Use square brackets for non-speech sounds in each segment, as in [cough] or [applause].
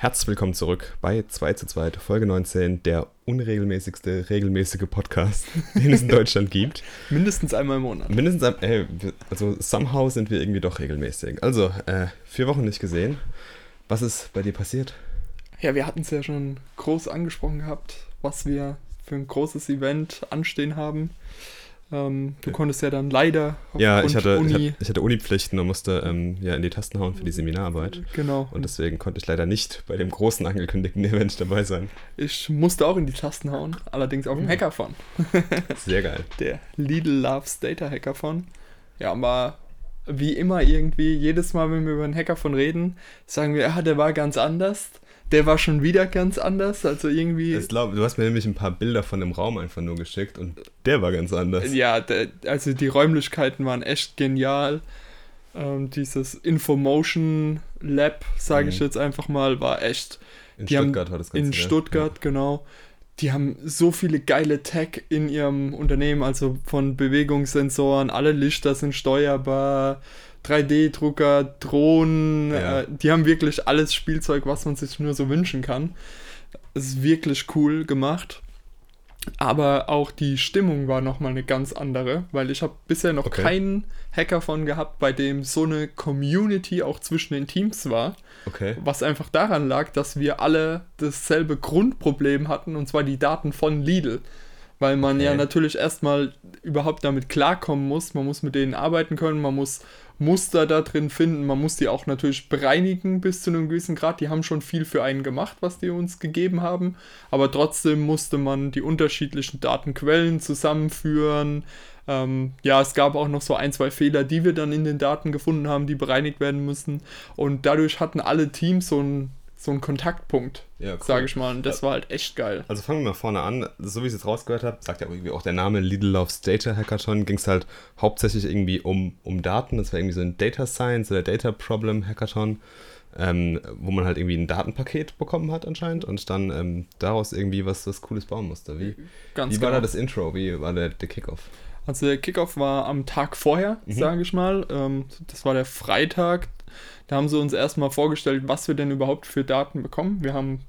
Herzlich willkommen zurück bei 2 zu 2, Folge 19, der unregelmäßigste, regelmäßige Podcast, [laughs] den es in Deutschland gibt. [laughs] Mindestens einmal im Monat. Mindestens, ein- äh, wir- also somehow sind wir irgendwie doch regelmäßig. Also, äh, vier Wochen nicht gesehen. Was ist bei dir passiert? Ja, wir hatten es ja schon groß angesprochen gehabt, was wir für ein großes Event anstehen haben. Ähm, du konntest ja dann leider Ja, ich hatte, ich Uni, hatte, ich hatte Uni-Pflichten und musste ähm, ja in die Tasten hauen für die Seminararbeit. genau. Und deswegen konnte ich leider nicht bei dem großen angekündigten [laughs] Event dabei sein. ich musste auch in die Tasten hauen, allerdings auf dem Mhm. Hackathon. [laughs] Sehr geil. Der Lidl Loves Data Hackathon. Ja, aber wie immer irgendwie, jedes Mal, wenn wir über einen Hackathon reden, sagen wir, ah, der war ganz anders. Der war schon wieder ganz anders. Also irgendwie. Ich glaub, du hast mir nämlich ein paar Bilder von dem Raum einfach nur geschickt und der war ganz anders. Ja, der, also die Räumlichkeiten waren echt genial. Ähm, dieses Infomotion Lab, sage ich Mhm. jetzt einfach mal, war echt In die haben Stuttgart war das Ganze. in ja. Stuttgart, genau. Die haben so viele geile Tech in ihrem Unternehmen, also von Bewegungssensoren, alle Lichter sind steuerbar, 3D-Drucker, Drohnen, Ja. äh, die haben wirklich alles Spielzeug, was man sich nur so wünschen kann. Es ist wirklich cool gemacht. Aber auch die Stimmung war nochmal eine ganz andere, weil ich habe bisher noch Okay. keinen Hackathon gehabt, bei dem so eine Community auch zwischen den Teams war. Okay. Was einfach daran lag, dass wir alle dasselbe Grundproblem hatten, und zwar die Daten von Lidl. Weil man ja Okay. natürlich erstmal überhaupt damit klarkommen muss. Man muss mit denen arbeiten können, man muss Muster da drin finden, man muss die auch natürlich bereinigen bis zu einem gewissen Grad. Die haben schon viel für einen gemacht, was die uns gegeben haben. Aber trotzdem musste man die unterschiedlichen Datenquellen zusammenführen. Ähm, ja, es gab auch noch so ein, zwei Fehler, die wir dann in den Daten gefunden haben, die bereinigt werden müssen. Und dadurch hatten alle Teams so einen so einen Kontaktpunkt, Ja, cool. sage ich mal. Und das war halt echt geil. Also fangen wir mal vorne an. So wie ich es jetzt rausgehört habe, sagt ja irgendwie auch der Name Lidl Loves Data Hackathon, ging es halt hauptsächlich irgendwie um, um Daten. Das war irgendwie so ein Data Science oder Data Problem Hackathon, ähm, wo man halt irgendwie ein Datenpaket bekommen hat anscheinend und dann ähm, daraus irgendwie was, was Cooles bauen musste. Wie, Ganz wie war genau. da das Intro? Wie war der, der Kickoff? Also der Kickoff war am Tag vorher, Mhm. sage ich mal. Ähm, das war der Freitag. Da haben sie uns erstmal vorgestellt, was wir denn überhaupt für Daten bekommen. Wir haben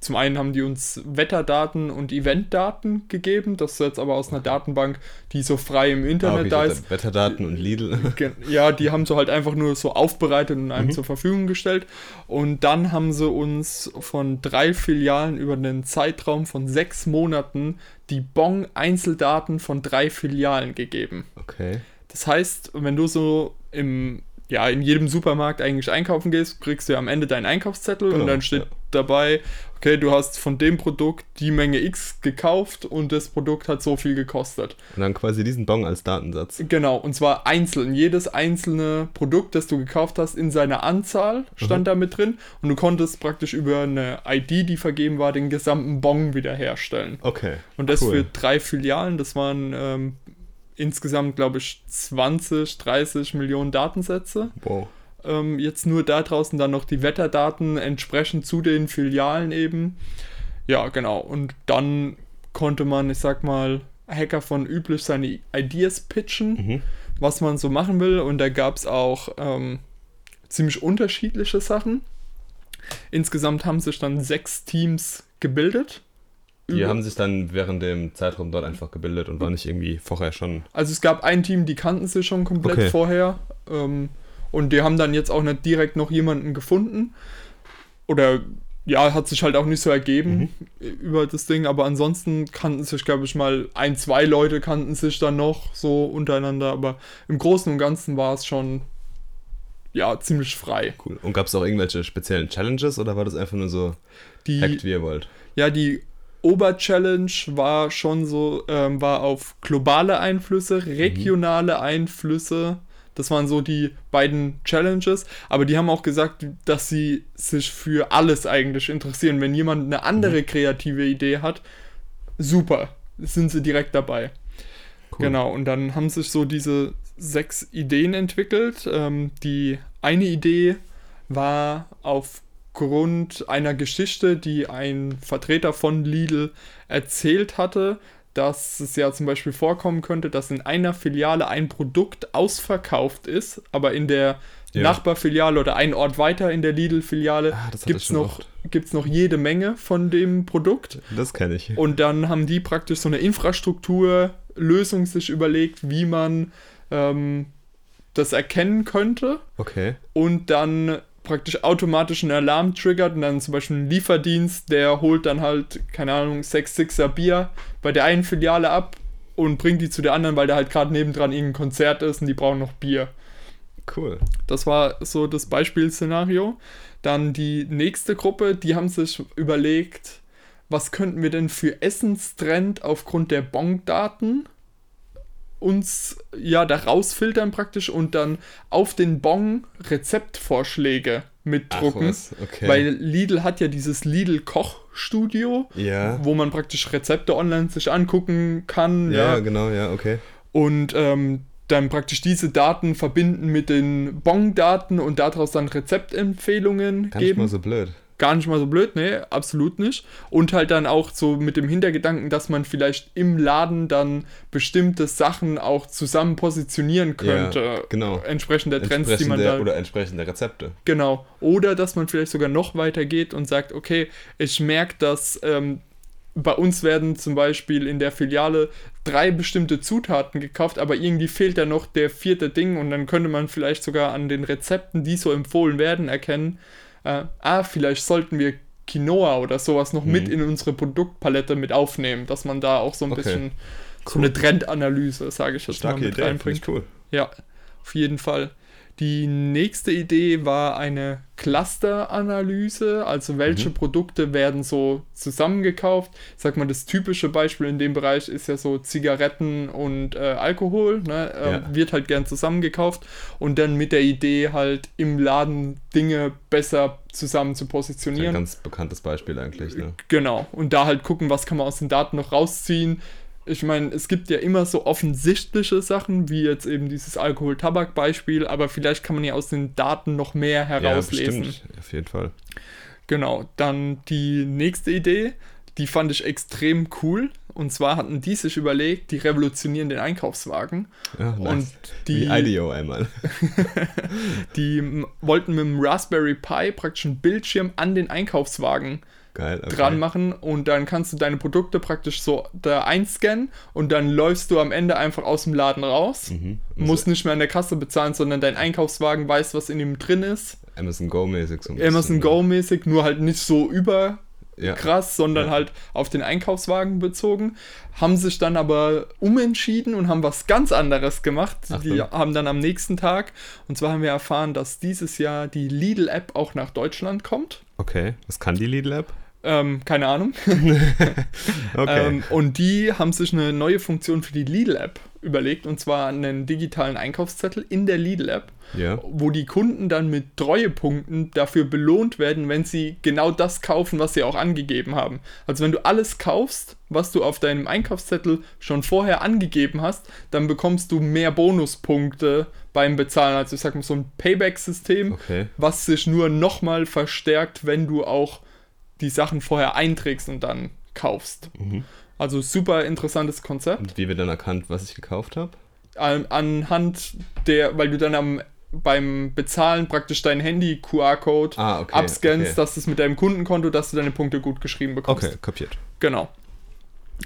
zum einen haben die uns Wetterdaten und Eventdaten gegeben. Das ist jetzt aber aus einer Datenbank, die so frei im Ah, Internet okay, da ist. Wetterdaten und Lidl. Ge- Ja, die haben sie halt einfach nur so aufbereitet und einem Mhm. zur Verfügung gestellt. Und dann haben sie uns von drei Filialen über einen Zeitraum von sechs Monaten die Bon-Einzeldaten von drei Filialen gegeben. Okay. Das heißt, wenn du so im, ja, in jedem Supermarkt eigentlich einkaufen gehst, kriegst du ja am Ende deinen Einkaufszettel Genau, und dann steht ja. dabei, okay, du hast von dem Produkt die Menge X gekauft und das Produkt hat so viel gekostet. Und dann quasi diesen Bon als Datensatz. Genau, und zwar einzeln. Jedes einzelne Produkt, das du gekauft hast, in seiner Anzahl stand da mit drin. Und du konntest praktisch über eine ID, die vergeben war, den gesamten Bon wiederherstellen. Okay. Und das cool. für drei Filialen. Das waren ähm, insgesamt, glaube ich, 20, 30 Millionen Datensätze. Wow. Ähm, jetzt nur da draußen dann noch die Wetterdaten entsprechend zu den Filialen eben. Ja, genau. Und dann konnte man, ich sag mal, Hacker von üblich seine Ideas pitchen, Mhm. was man so machen will. Und da gab es auch ähm, ziemlich unterschiedliche Sachen. Insgesamt haben sich dann sechs Teams gebildet. Die Über- haben sich dann während dem Zeitraum dort einfach gebildet und waren nicht irgendwie vorher schon. Also es gab ein Team, die kannten sich schon komplett Okay. vorher. Ähm, und die haben dann jetzt auch nicht direkt noch jemanden gefunden. Oder ja, hat sich halt auch nicht so ergeben über das Ding. Aber ansonsten kannten sich, glaube ich, mal ein, zwei Leute kannten sich dann noch so untereinander. Aber im Großen und Ganzen war es schon ja ziemlich frei. Cool. Und gab es auch irgendwelche speziellen Challenges oder war das einfach nur so, Die, hackt wie ihr wollt? Ja, die Oberchallenge war schon so, ähm, war auf globale Einflüsse, regionale Einflüsse. Das waren so die beiden Challenges. Aber die haben auch gesagt, dass sie sich für alles eigentlich interessieren. Wenn jemand eine andere kreative Idee hat, super, sind sie direkt dabei. Cool. Genau, und dann haben sich so diese sechs Ideen entwickelt. Ähm, die eine Idee war aufgrund einer Geschichte, die ein Vertreter von Lidl erzählt hatte, dass es ja zum Beispiel vorkommen könnte, dass in einer Filiale ein Produkt ausverkauft ist, aber in der Ja. Nachbarfiliale oder ein Ort weiter in der Lidl-Filiale Ah, gibt es noch oft. noch jede Menge von dem Produkt. Das kenne ich. Und dann haben die praktisch so eine Infrastrukturlösung sich überlegt, wie man ähm, das erkennen könnte. Okay. Und dann praktisch automatisch einen Alarm triggert und dann zum Beispiel ein Lieferdienst, der holt dann halt, keine Ahnung, 6 6er Bier bei der einen Filiale ab und bringt die zu der anderen, weil da halt gerade nebendran irgendein Konzert ist und die brauchen noch Bier. Cool. Das war so das Beispielszenario. Dann die nächste Gruppe, die haben sich überlegt, was könnten wir denn für Essenstrend aufgrund der Bong-Daten uns ja da rausfiltern praktisch und dann auf den Bon Rezeptvorschläge mitdrucken. was, okay. Weil Lidl hat ja dieses Lidl Kochstudio, Ja. wo man praktisch Rezepte online sich angucken kann. Ja, Ja, genau, ja, okay. und ähm, dann praktisch diese Daten verbinden mit den Bong-Daten und daraus dann Rezeptempfehlungen Gar nicht geben. mal so blöd. Gar nicht mal so blöd, ne, absolut nicht. Und halt dann auch so mit dem Hintergedanken, dass man vielleicht im Laden dann bestimmte Sachen auch zusammen positionieren könnte. Ja, genau. Entsprechend der Trends, die man Entsprechende da. oder entsprechende Rezepte. Genau. Oder dass man vielleicht sogar noch weiter geht und sagt, okay, ich merke, dass ähm, bei uns werden zum Beispiel in der Filiale drei bestimmte Zutaten gekauft, aber irgendwie fehlt da noch der vierte Ding und dann könnte man vielleicht sogar an den Rezepten, die so empfohlen werden, erkennen, äh, ah, vielleicht sollten wir Quinoa oder sowas noch mit in unsere Produktpalette mit aufnehmen, dass man da auch so ein Mhm. Okay. bisschen so eine Trendanalyse, sage ich jetzt Starke mal, mit Idee, reinbringt. cool. Ja, auf jeden Fall. Die nächste Idee war eine Cluster-Analyse, also welche Mhm. Produkte werden so zusammengekauft. Ich sag mal, das typische Beispiel in dem Bereich ist ja so Zigaretten und äh, Alkohol. Ne? Ähm, Ja. Wird halt gern zusammengekauft und dann mit der Idee halt im Laden Dinge besser zusammen zu Ein positionieren. ganz bekanntes Beispiel eigentlich, ne? Genau. Und da halt gucken, was kann man aus den Daten noch rausziehen. Ich meine, es gibt ja immer so offensichtliche Sachen, wie jetzt eben dieses Alkohol-Tabak-Beispiel, aber vielleicht kann man ja aus den Daten noch mehr herauslesen. Ja, bestimmt. Auf jeden Fall. Genau. Dann die nächste Idee, die fand ich extrem cool. Und zwar hatten die sich überlegt, die revolutionieren den Einkaufswagen. Ja, Und nice. die, Wie IDEO einmal. [laughs] die wollten mit dem Raspberry Pi praktisch einen Bildschirm an den Einkaufswagen Geil. Okay. dran machen und dann kannst du deine Produkte praktisch so da einscannen und dann läufst du am Ende einfach aus dem Laden raus. Mhm. Musst nicht mehr an der Kasse bezahlen, sondern dein Einkaufswagen weiß, was in ihm drin ist. Amazon Go-mäßig so ein Amazon bisschen, Go-mäßig, nur halt nicht so über Ja. krass, sondern Ja. halt auf den Einkaufswagen bezogen. Haben sich dann aber umentschieden und haben was ganz anderes gemacht. Die Achtung. haben dann am nächsten Tag, und zwar haben wir erfahren, dass dieses Jahr die Lidl-App auch nach Deutschland kommt. Okay. Was kann die Lidl-App? Ähm, keine Ahnung. [laughs] [laughs] Okay. Ähm, und die haben sich eine neue Funktion für die Lidl-App überlegt, und zwar einen digitalen Einkaufszettel in der Lidl-App, ja. wo die Kunden dann mit Treuepunkten dafür belohnt werden, wenn sie genau das kaufen, was sie auch angegeben haben. Also wenn du alles kaufst, was du auf deinem Einkaufszettel schon vorher angegeben hast, dann bekommst du mehr Bonuspunkte beim Bezahlen. Also ich sag mal so ein Payback-System, Okay. was sich nur nochmal verstärkt, wenn du auch die Sachen vorher einträgst und dann kaufst. Mhm. Also super interessantes Konzept. Und wie wird dann erkannt, was ich gekauft habe? An, anhand der, weil du dann am, beim Bezahlen praktisch dein Handy-QR-Code Ah, okay. abscannst, okay. dass es mit deinem Kundenkonto, dass du deine Punkte gut geschrieben bekommst. Okay, kapiert. Genau.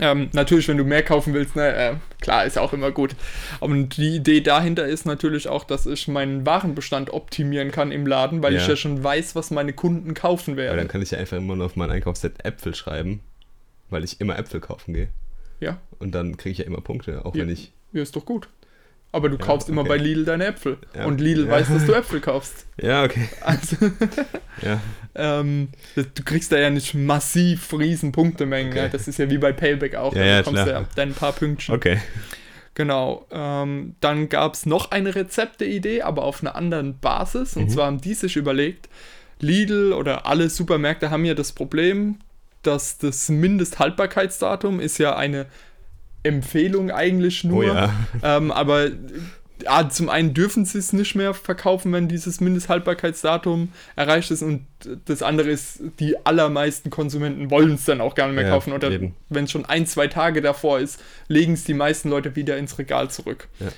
Ähm, natürlich, wenn du mehr kaufen willst, ne, äh, klar, ist auch immer gut. Und die Idee dahinter ist natürlich auch, dass ich meinen Warenbestand optimieren kann im Laden, weil Ja. ich ja schon weiß, was meine Kunden kaufen Weil werden. dann kann ich ja einfach immer nur auf mein Einkaufsset Äpfel schreiben, weil ich immer Äpfel kaufen gehe. Ja, Und dann kriege ich ja immer Punkte, auch Ja. wenn ich. ja, ist doch gut. Aber du Ja, kaufst immer okay. bei Lidl deine Äpfel. Ja. Und Lidl Ja. weiß, dass du [laughs] Äpfel kaufst. Ja, okay. Also, [laughs] ähm, du kriegst da ja nicht massiv riesen Punktemengen. Okay. Ja? Das ist ja wie bei Payback auch. Ja, da ja, bekommst du klar. ja dein paar Pünktchen. Okay. Genau. Ähm, dann gab es noch eine Rezepteidee, aber auf einer anderen Basis. Und Mhm. zwar haben die sich überlegt, Lidl oder alle Supermärkte haben ja das Problem, dass das Mindesthaltbarkeitsdatum ist ja eine Empfehlung eigentlich nur. Oh ja. Ähm, aber ja, zum einen dürfen sie es nicht mehr verkaufen, wenn dieses Mindesthaltbarkeitsdatum erreicht ist. Und das andere ist, die allermeisten Konsumenten wollen es dann auch gar nicht mehr Ja, kaufen. Oder wenn es schon ein, zwei Tage davor ist, legen es die meisten Leute wieder ins Regal zurück. Ja.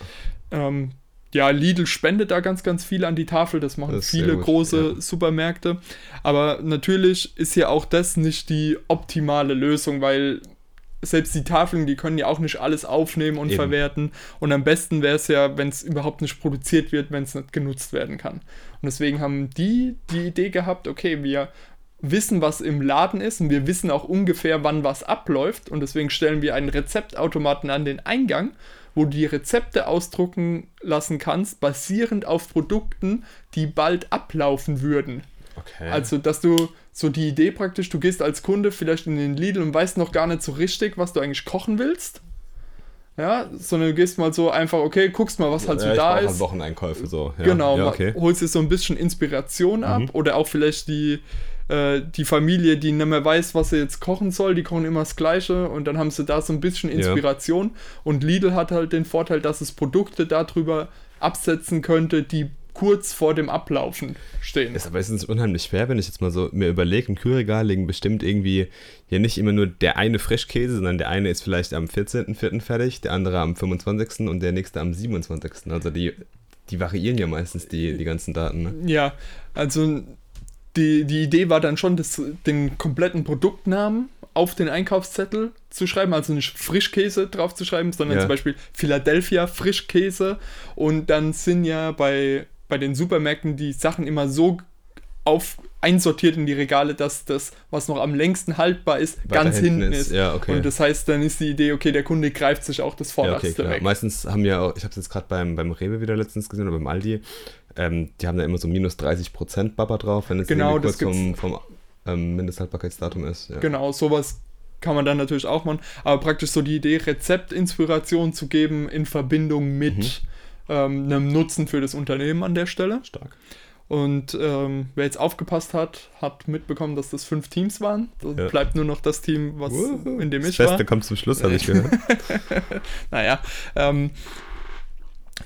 Ähm, ja, Lidl spendet da ganz, ganz viel an die Tafel. Das machen Das viele gut, große ja. Supermärkte. Aber natürlich ist ja auch das nicht die optimale Lösung, weil selbst die Tafeln, die können ja auch nicht alles aufnehmen und Eben. verwerten. Und am besten wäre es ja, wenn es überhaupt nicht produziert wird, wenn es nicht genutzt werden kann. Und deswegen haben die die Idee gehabt, okay, wir wissen, was im Laden ist und wir wissen auch ungefähr, wann was abläuft. Und deswegen stellen wir einen Rezeptautomaten an den Eingang, wo du die Rezepte ausdrucken lassen kannst, basierend auf Produkten, die bald ablaufen würden. Okay. Also, dass du so die Idee praktisch, du gehst als Kunde vielleicht in den Lidl und weißt noch gar nicht so richtig, was du eigentlich kochen willst. Ja, sondern du gehst mal so einfach, okay, guckst mal, was halt so ja, da ist. Halt Wocheneinkäufe so. Ja, Genau, Ja, okay. holst dir so ein bisschen Inspiration ab Mhm. oder auch vielleicht die, äh, die Familie, die nicht mehr weiß, was sie jetzt kochen soll, die kochen immer das Gleiche und dann haben sie da so ein bisschen. Inspiration. Und Lidl hat halt den Vorteil, dass es Produkte darüber absetzen könnte, die kurz vor dem Ablaufen stehen. Ist aber ist unheimlich schwer, wenn ich jetzt mal so mir überlege, im Kühlregal liegen bestimmt irgendwie ja nicht immer nur der eine Frischkäse, sondern der eine ist vielleicht am 14.04. fertig, der andere am 25. und der nächste am 27. Also die, die variieren ja meistens die, die ganzen Daten. Ne? Ja, also die, die Idee war dann schon, das, den kompletten Produktnamen auf den Einkaufszettel zu schreiben, also nicht Frischkäse drauf zu schreiben, sondern Ja. zum Beispiel Philadelphia Frischkäse. Und dann sind ja bei, bei den Supermärkten die Sachen immer so auf, einsortiert in die Regale, dass das, was noch am längsten haltbar ist, Weiter ganz hinten hinten ist. ist. Ja, okay. Und das heißt, dann ist die Idee, okay, der Kunde greift sich auch das Ja, Vorderste okay, klar. weg. Meistens haben ja auch, ich habe es jetzt gerade beim, beim Rewe wieder letztens gesehen oder beim Aldi, ähm, die haben da immer so minus 30% Baba drauf, wenn es Genau, kurz vom, vom ähm, Mindesthaltbarkeitsdatum ist. Ja. Genau, sowas kann man dann natürlich auch machen. Aber praktisch so die Idee, Rezeptinspiration zu geben in Verbindung mit Mhm. Ähm, einem Nutzen für das Unternehmen an der Stelle. Stark. Und ähm, wer jetzt aufgepasst hat, hat mitbekommen, dass das fünf Teams waren. Da Ja. bleibt nur noch das Team, was Wuhu. in dem das ich Beste war. kommt zum Schluss, habe ich gehört. [laughs] [laughs] Naja, ähm,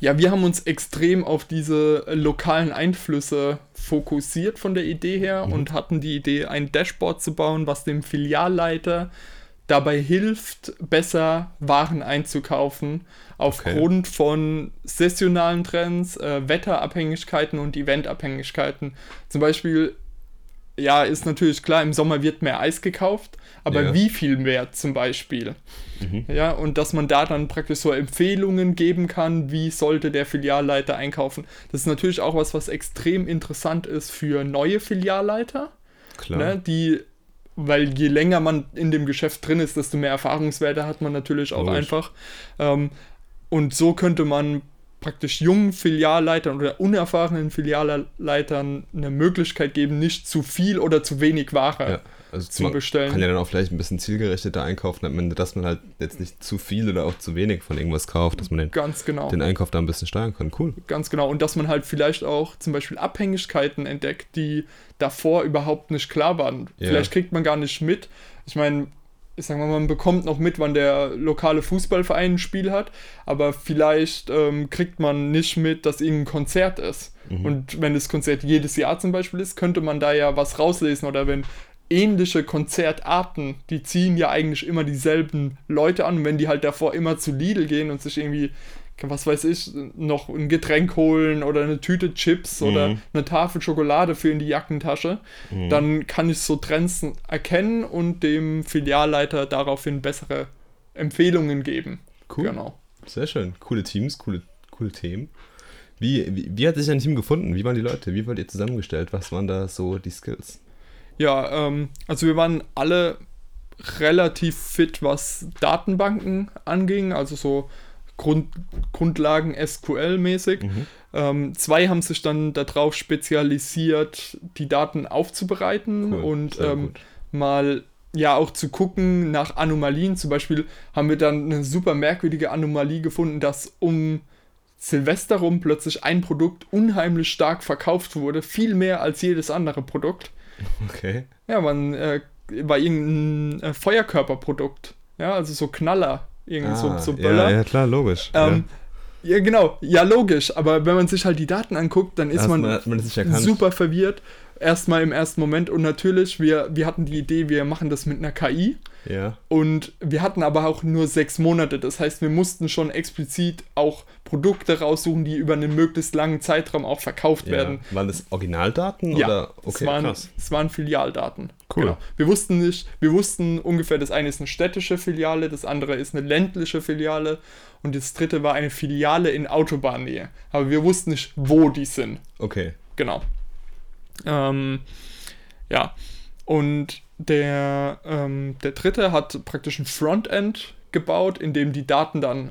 ja, wir haben uns extrem auf diese lokalen Einflüsse fokussiert von der Idee her Mhm. und hatten die Idee, ein Dashboard zu bauen, was dem Filialleiter dabei hilft, besser Waren einzukaufen, aufgrund von saisonalen Trends, äh, Wetterabhängigkeiten und Eventabhängigkeiten. Zum Beispiel, ja, ist natürlich klar, im Sommer wird mehr Eis gekauft, aber Ja. wie viel mehr zum Beispiel? Mhm. Ja, und dass man da dann praktisch so Empfehlungen geben kann, wie sollte der Filialleiter einkaufen. Das ist natürlich auch was, was extrem interessant ist für neue Filialleiter, Klar. ne, die, weil je länger man in dem Geschäft drin ist, desto mehr Erfahrungswerte hat man natürlich auch Logisch. einfach. Ähm, und so könnte man praktisch jungen Filialleitern oder unerfahrenen Filialleitern eine Möglichkeit geben, nicht zu viel oder zu wenig Ware Ja, also zu man bestellen. kann ja dann auch vielleicht ein bisschen zielgerichteter einkaufen, dass man halt jetzt nicht zu viel oder auch zu wenig von irgendwas kauft, dass man den, Ganz genau. den Einkauf da ein bisschen steuern kann. Cool. Ganz genau. Und dass man halt vielleicht auch zum Beispiel Abhängigkeiten entdeckt, die davor überhaupt nicht klar waren. Ja. Vielleicht kriegt man gar nicht mit. Ich meine, ich sag mal, man bekommt noch mit, wann der lokale Fußballverein ein Spiel hat, aber vielleicht ähm, kriegt man nicht mit, dass irgendein Konzert ist. Mhm. Und wenn das Konzert jedes Jahr zum Beispiel ist, könnte man da ja was rauslesen oder wenn ähnliche Konzertarten, die ziehen ja eigentlich immer dieselben Leute an. Und wenn die halt davor immer zu Lidl gehen und sich irgendwie, was weiß ich, noch ein Getränk holen oder eine Tüte Chips oder Mhm. eine Tafel Schokolade für in die Jackentasche, Mhm. dann kann ich so Trends erkennen und dem Filialleiter daraufhin bessere Empfehlungen geben. Cool. Genau. Sehr schön. Coole Teams, coole, coole Themen. Wie, wie, wie hat sich ein Team gefunden? Wie waren die Leute? Wie wart ihr zusammengestellt? Was waren da so die Skills? Ja, ähm, also wir waren alle relativ fit, was Datenbanken anging, also so Grund, Grundlagen SQL-mäßig. Mhm. Ähm, zwei haben sich dann darauf spezialisiert, die Daten aufzubereiten Cool, und ähm, mal ja auch zu gucken nach Anomalien. Zum Beispiel haben wir dann eine super merkwürdige Anomalie gefunden, dass um Silvester rum plötzlich ein Produkt unheimlich stark verkauft wurde, viel mehr als jedes andere Produkt. Okay. Ja, man äh, war irgendein äh, Feuerkörperprodukt. Ja, also so Knaller, irgend so, Ah, so Böller. Ja, ja, klar, logisch. Ähm, ja. genau, ja, logisch. Aber wenn man sich halt die Daten anguckt, dann ist man, man- man super verwirrt. erstmal im ersten Moment. Und natürlich, wir, wir hatten die Idee, wir machen das mit einer KI. Ja. Und wir hatten aber auch nur sechs Monate. Das heißt, wir mussten schon explizit auch Produkte raussuchen, die über einen möglichst langen Zeitraum auch verkauft ja. werden. Waren das Originaldaten Ja, oder es, waren, krass. es waren Filialdaten. Cool. Wir wussten nicht, wir wussten ungefähr, das eine ist eine städtische Filiale, das andere ist eine ländliche Filiale und das dritte war eine Filiale in Autobahnnähe. Aber wir wussten nicht, wo die sind. Okay. Genau. Ähm, ja. Und der, ähm, der dritte hat praktisch ein Frontend gebaut, in dem die Daten dann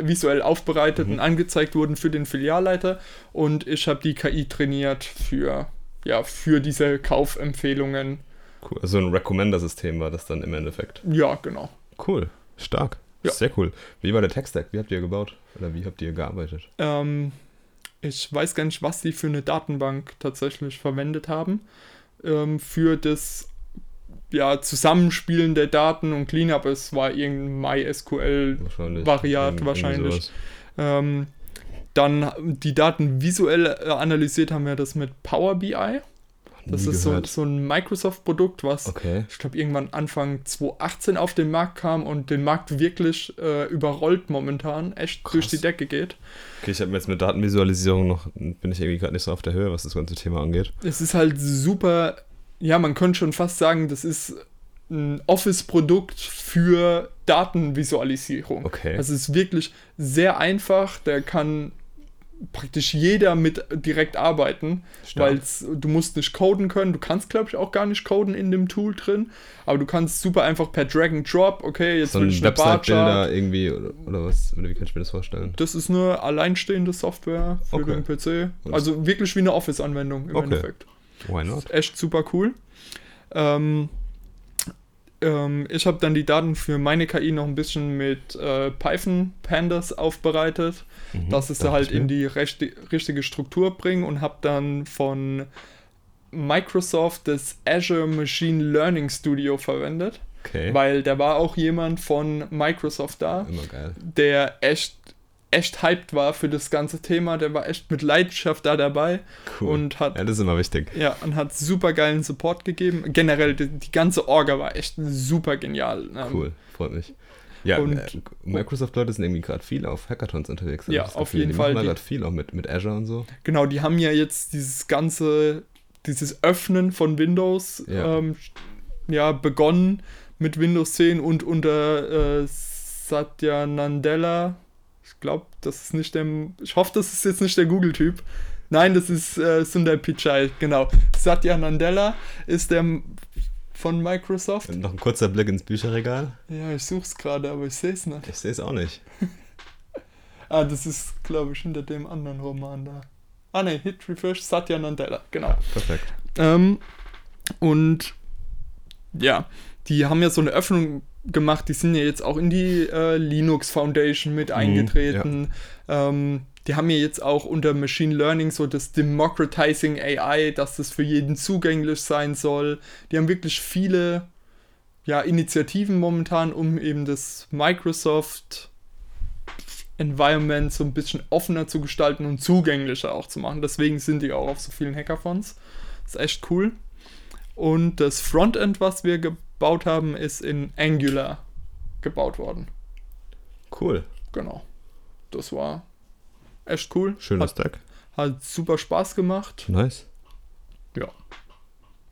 visuell aufbereitet und angezeigt wurden für den Filialleiter. Und ich habe die KI trainiert für, ja, für diese Kaufempfehlungen. Cool. Also ein Recommender-System war das dann im Endeffekt. Ja, genau. Cool. Stark. Ja. Sehr cool. Wie war der Tech-Stack? Wie habt ihr gebaut? Oder wie habt ihr gearbeitet? Ähm, ich weiß gar nicht, was sie für eine Datenbank tatsächlich verwendet haben. Ähm, für das ja, Zusammenspielen der Daten und Cleanup. Es war irgendein MySQL Wahrscheinlich. Wahrscheinlich. Ähm, dann die Daten visuell äh, analysiert haben wir das mit Power BI. Das Nie ist so, so ein Microsoft-Produkt, was Okay. ich glaube irgendwann Anfang 2018 auf den Markt kam und den Markt wirklich äh, überrollt momentan, echt Krass. durch die Decke geht. Okay, ich habe jetzt mit Datenvisualisierung noch, bin ich irgendwie gerade nicht so auf der Höhe, was das ganze Thema angeht. Es ist halt super, ja, man könnte schon fast sagen, das ist ein Office-Produkt für Datenvisualisierung. Okay. Also es ist wirklich sehr einfach, da kann praktisch jeder mit direkt arbeiten, weil du musst nicht coden können, du kannst glaube ich auch gar nicht coden in dem Tool drin, aber du kannst super einfach per Drag and Drop, okay, jetzt so will ich eine Barchart. Irgendwie oder, oder was? Oder wie kann ich mir das vorstellen? Das ist eine alleinstehende Software für Okay. den PC. Also wirklich wie eine Office-Anwendung im Okay. Endeffekt. Why not? Ist echt super cool. Ähm, ähm, ich habe dann die Daten für meine KI noch ein bisschen mit äh, Python Pandas aufbereitet, Mhm, dass es dachte halt in die rechte, richtige Struktur bringen und habe dann von Microsoft das Azure Machine Learning Studio verwendet, Okay. weil da war auch jemand von Microsoft da, der echt echt hyped war für das ganze Thema, der war echt mit Leidenschaft da dabei Cool. und hat ja, das ist immer wichtig. ja, und hat super geilen Support gegeben. Generell, die, die ganze Orga war echt super genial. Ähm, Cool, freut mich. Ja, Und- äh, Microsoft-Leute sind irgendwie gerade viel auf Hackathons unterwegs. Ja, auf Gefühl. jeden die Fall, die- gerade viel, auch mit, mit Azure und so. Genau, die haben ja jetzt dieses ganze, dieses Öffnen von Windows Ja. ähm, ja, begonnen mit Windows 10 und unter äh, Satya Nadella. Glaube, das ist nicht der, ich hoffe, das ist jetzt nicht der Google-Typ. Nein, das ist äh, Sundar Pichai, genau. Satya Nadella ist der von Microsoft. Und noch ein kurzer Blick ins Bücherregal. Ja, ich suche es gerade, aber ich sehe es nicht. Ich sehe es auch nicht. [laughs] Ah, das ist, glaube ich, hinter dem anderen Roman da. Ah, ne, Hit Refresh Satya Nadella, genau. Perfekt. Ähm, und ja, die haben ja so eine Öffnung gemacht, die sind ja jetzt auch in die äh, Linux Foundation mit eingetreten. ähm, die haben ja jetzt auch unter Machine Learning so das Democratizing AI, dass das für jeden zugänglich sein soll. Die haben wirklich viele ja, Initiativen momentan, um eben das Microsoft Environment so ein bisschen offener zu gestalten und zugänglicher auch zu machen. Deswegen sind die auch auf so vielen Hackathons. Das ist echt cool. Und das Frontend, was wir gebaut haben, ist in Angular gebaut worden. Cool. Genau. Das war echt cool. Schöner Hat, Stack. hat super Spaß gemacht. Nice. Ja.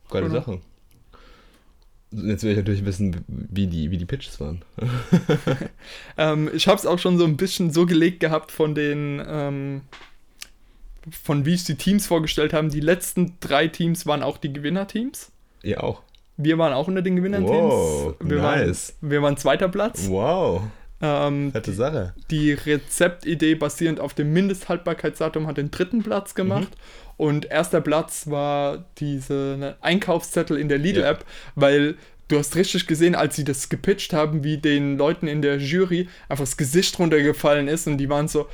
Geile Genau. Sache. Jetzt will ich natürlich wissen, wie die, wie die Pitches waren. [laughs] Ähm, ich habe es auch schon so ein bisschen so gelegt gehabt von den, ähm, von wie ich die Teams vorgestellt haben. Die letzten drei Teams waren auch die Gewinnerteams. Ihr auch. Wir waren auch unter den Gewinnerteams. Wow, wir, nice. waren, wir waren zweiter Platz. Wow. Ähm, Fette Sache. die Rezeptidee basierend auf dem Mindesthaltbarkeitsdatum hat den dritten Platz gemacht. Und erster Platz war diese ne, Einkaufszettel in der Lidl-App, weil du hast richtig gesehen, als sie das gepitcht haben, wie den Leuten in der Jury einfach das Gesicht runtergefallen ist und die waren so,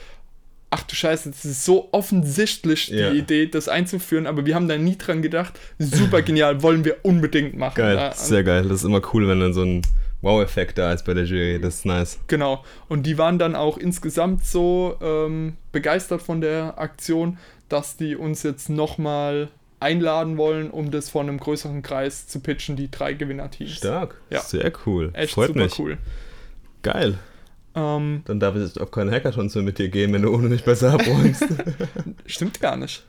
ach du Scheiße, das ist so offensichtlich die Ja. Idee, das einzuführen, aber wir haben da nie dran gedacht. Super genial, wollen wir unbedingt machen. Geil. Ja, Sehr geil. Das ist immer cool, wenn dann so ein Wow-Effekt da ist bei der Jury. Das ist nice. Genau. Und die waren dann auch insgesamt so ähm, begeistert von der Aktion, dass die uns jetzt nochmal einladen wollen, um das vor einem größeren Kreis zu pitchen, die drei Gewinnerteams. Stark. Ja. Sehr cool. Echt Freut super mich. cool. Geil. Ähm, Dann darf ich jetzt auf keine Hackathons mehr mit dir gehen, wenn du ohne mich besser abräumst. [laughs] stimmt gar nicht.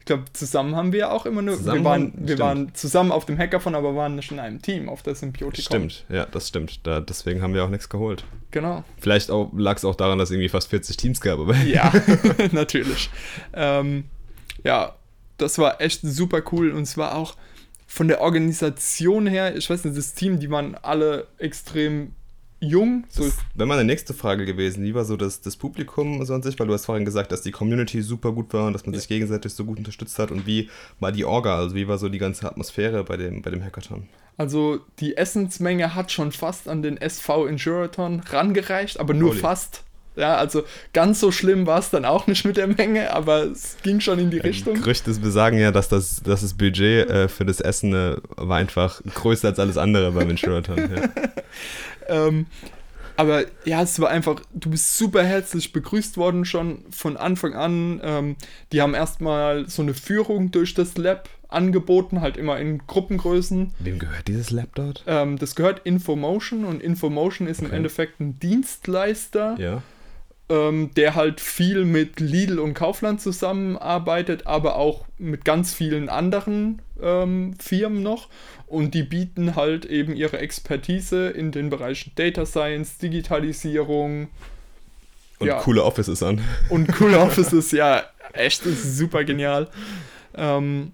Ich glaube, zusammen haben wir auch immer nur. Zusammen wir waren, wir stimmt. waren zusammen auf dem Hackathon, aber waren nicht in einem Team auf der Symbioticon. stimmt, ja, das stimmt. Da, deswegen haben wir auch nichts geholt. Genau. Vielleicht lag es auch daran, dass es irgendwie fast 40 Teams gab. Aber Ja, [laughs] [laughs] natürlich. Ähm, ja, das war echt super cool und es war auch von der Organisation her, ich weiß nicht, das Team, die waren alle extrem jung. So, Das wäre meine nächste Frage gewesen. Wie war so das, das Publikum so an sich? Weil du hast vorhin gesagt, dass die Community super gut war und dass man sich gegenseitig so gut unterstützt hat. Und wie war die Orga? Also wie war so die ganze Atmosphäre bei dem, bei dem Hackathon? also die Essensmenge hat schon fast an den SV Endurathon rangereicht, aber nur Holy. fast. Ja, also ganz so schlimm war es dann auch nicht mit der Menge, aber es ging schon in die Richtung. Gerüchte besagen ja, dass das, dass das Budget äh, für das Essen äh, war einfach größer als alles andere beim Inshurathon. Ja. [laughs] Ähm, aber ja, es war einfach, du bist super herzlich begrüßt worden schon von Anfang an. Ähm, die haben erstmal so eine Führung durch das Lab angeboten, halt immer in Gruppengrößen. Wem gehört dieses Lab dort? Ähm, das gehört Infomotion und Infomotion ist im Okay. Endeffekt ein Dienstleister, Ja. ähm, der halt viel mit Lidl und Kaufland zusammenarbeitet, aber auch mit ganz vielen anderen ähm, Firmen noch. Und die bieten halt eben ihre Expertise in den Bereichen Data Science, Digitalisierung Und Ja. coole Offices an. und coole [laughs] Offices. ja, echt, ist super genial. Ähm,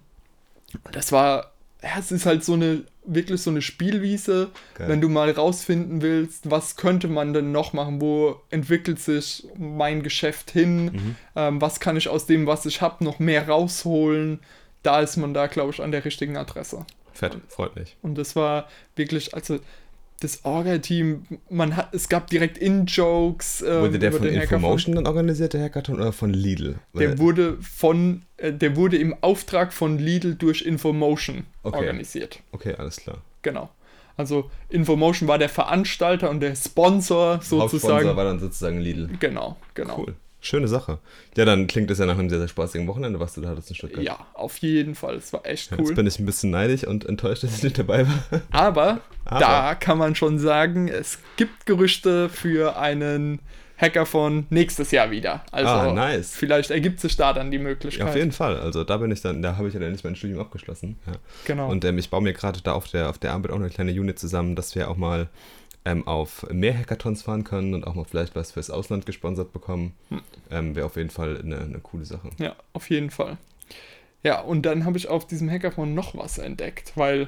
das war, ja, es ist halt so eine, wirklich so eine Spielwiese, Geil. wenn du mal rausfinden willst, was könnte man denn noch machen, wo entwickelt sich mein Geschäft hin, Mhm. ähm, was kann ich aus dem, was ich habe, noch mehr rausholen. Da ist man da, glaube ich, an der richtigen Adresse. Fett, freut mich. Und das war wirklich, also das Orga-Team, man hat, es gab direkt In-Jokes. Ähm, Wurde der von den. Infomotion dann organisiert, der Hackathon, oder von Lidl? Weil- Der wurde von, äh, der wurde im Auftrag von Lidl durch Infomotion Okay. organisiert. okay, alles klar. Genau. Also Infomotion war der Veranstalter und der Sponsor Hauptsponsor sozusagen. war dann sozusagen Lidl. Genau, genau. Cool. Schöne Sache. Ja, dann klingt es ja nach einem sehr, sehr spaßigen Wochenende, was du da hattest in Stuttgart. Ja, auf jeden Fall. Es war echt Ja, cool. Jetzt bin ich ein bisschen neidisch und enttäuscht, dass ich nicht dabei war. Aber, Aber. da kann man schon sagen, es gibt Gerüchte für einen Hacker von nächstes Jahr wieder. Also Ah, nice. vielleicht ergibt sich da dann die Ja, Möglichkeit. auf jeden Fall. Also da bin ich dann, da habe ich ja dann nicht mein Studium abgeschlossen. Ja. Genau. Und ähm, ich baue mir gerade da auf der, auf der Arbeit auch eine kleine Unit zusammen, dass wir auch mal ähm, auf mehr Hackathons fahren können und auch mal vielleicht was fürs Ausland gesponsert bekommen. Hm. Ähm, Wäre auf jeden Fall eine, eine coole Sache. Ja, auf jeden Fall. Ja, und dann habe ich auf diesem Hackathon noch was entdeckt, weil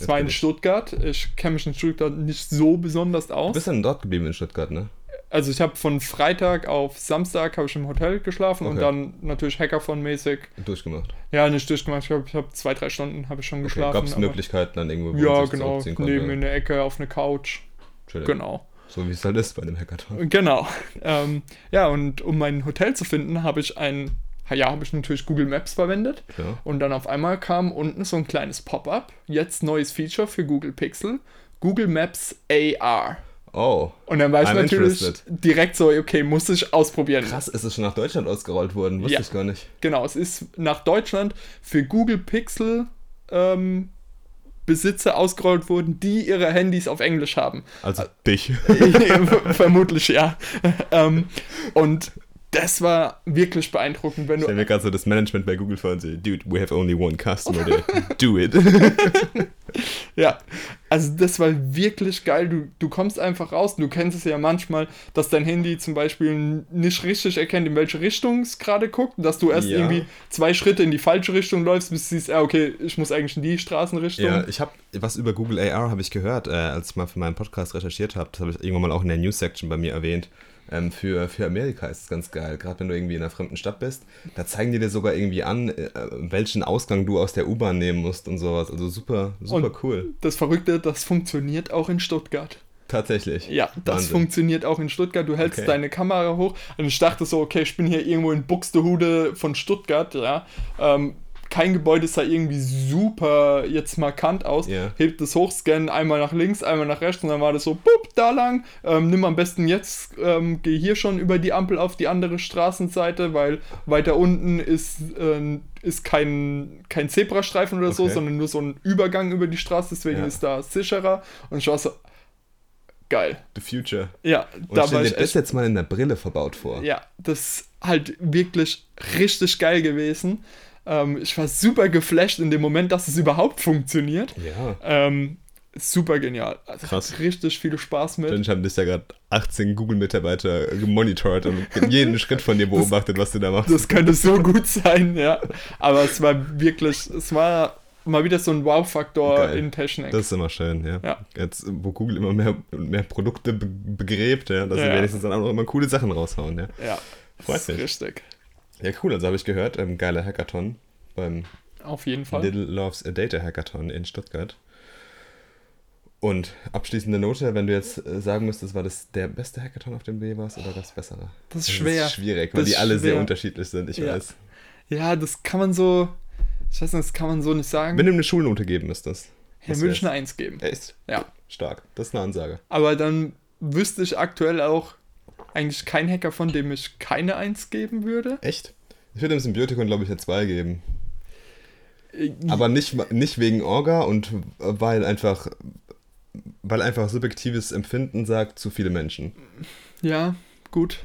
es war in ich- Stuttgart. Ich kenne mich in Stuttgart nicht so besonders Du aus. bist dann dort geblieben in Stuttgart, ne? Also ich habe von Freitag auf Samstag habe ich im Hotel geschlafen und Okay. dann natürlich Hackathon-mäßig. Durchgemacht. Ja, nicht durchgemacht. Ich glaube, ich habe zwei, drei Stunden habe ich schon Okay. geschlafen. Gab es Möglichkeiten dann irgendwo, Ja, genau. Neben in der Ecke auf eine Couch. Genau. So wie es halt ist bei einem Hackathon. Genau. Ähm, ja, und um mein Hotel zu finden, habe ich ein, ja, habe ich natürlich Google Maps verwendet. Ja. Und dann auf einmal kam unten so ein kleines Pop-up. Jetzt neues Feature für Google Pixel. Google Maps AR. Oh, Und dann war ich I'm natürlich interested. direkt so, okay, muss ich ausprobieren. krass, ist es schon nach Deutschland ausgerollt worden? Wusste Ja. ich gar nicht. Genau, es ist nach Deutschland für Google Pixel ähm, Besitzer ausgerollt worden, die ihre Handys auf Englisch haben. Also dich. [laughs] Vermutlich ja. ähm, und das war wirklich beeindruckend, wenn Ich du. mir gerade so das Management bei Google vor und so, dude, we have only one customer there. [laughs] Do it. [laughs] Ja, also das war wirklich geil. Du, du kommst einfach raus. Du kennst es ja manchmal, dass dein Handy zum Beispiel nicht richtig erkennt, in welche Richtung es gerade guckt. Dass du erst Ja. irgendwie zwei Schritte in die falsche Richtung läufst, bis du siehst, ah, okay, ich muss eigentlich in die Straßenrichtung. Ja, ich habe was über Google AR habe ich gehört, äh, als ich mal für meinen Podcast recherchiert habe. Das habe ich irgendwann mal auch in der News-Section bei mir erwähnt. Ähm, für, für Amerika ist es ganz geil, gerade wenn du irgendwie in einer fremden Stadt bist. Da zeigen die dir sogar irgendwie an, äh, welchen Ausgang du aus der U-Bahn nehmen musst und sowas. Also super, super Und- cool. Das Verrückte, das funktioniert auch in Stuttgart. Tatsächlich. Ja, das Wahnsinn. funktioniert auch in Stuttgart. Du hältst Okay. deine Kamera hoch und ich dachte so, okay, ich bin hier irgendwo in Buxtehude von Stuttgart, ja. Ähm, kein Gebäude sah irgendwie super jetzt markant aus. Ja. Hebt es hoch, scannen einmal nach links, einmal nach rechts und dann war das so, bup, da lang. Ähm, nimm am besten jetzt, ähm, geh hier schon über die Ampel auf die andere Straßenseite, weil weiter unten ist, äh, ist kein, kein Zebrastreifen oder so, Okay. sondern nur so ein Übergang über die Straße, deswegen Ja. ist da sicherer. Und ich war so, geil. The Future. Ja, Und da stell war dir ich das jetzt mal in der Brille verbaut vor. ja, das ist halt wirklich richtig geil gewesen. Ähm, ich war super geflasht in dem Moment, dass es überhaupt funktioniert. Ja. Ähm, super genial. Also Krass. richtig viel Spaß mit. Dann haben dich ja gerade 18 Google-Mitarbeiter gemonitort und jeden [laughs] Schritt von dir beobachtet, was du da machst. Das könnte so gut sein, ja. Aber es war wirklich, es war mal wieder so ein Wow-Faktor in Technik. Das ist immer schön, ja. Ja. Jetzt, wo Google immer mehr und mehr Produkte be begräbt, ja, dass sie Ja. wenigstens dann auch noch immer coole Sachen raushauen, ja. ja, Freut das mich. richtig. Ja, cool, also habe ich gehört, ähm, geiler Hackathon beim Auf jeden Fall. Little Loves a Data Hackathon in Stuttgart. Und abschließende Note, wenn du jetzt äh, sagen müsstest, war das der beste Hackathon, auf dem du je warst, oder es bessere? Das ist schwer. Das ist schwierig, weil Das die alle sehr schwer. unterschiedlich sind, ich Ja. weiß. Ja, das kann man so, ich weiß nicht, das kann man so nicht sagen. Wenn du ihm eine Schulnote geben müsstest. Was München eine 1 geben. Echt? Ja. Stark. Das ist eine Ansage. Aber dann wüsste ich aktuell auch eigentlich keinen Hacker, von dem ich keine 1 geben würde. Echt? Ich würde dem Symbiotikon, glaube ich, eine 2 geben. Äh, Aber nicht, nicht wegen Orga und weil einfach, weil einfach subjektives Empfinden sagt, zu viele Menschen. Ja, gut.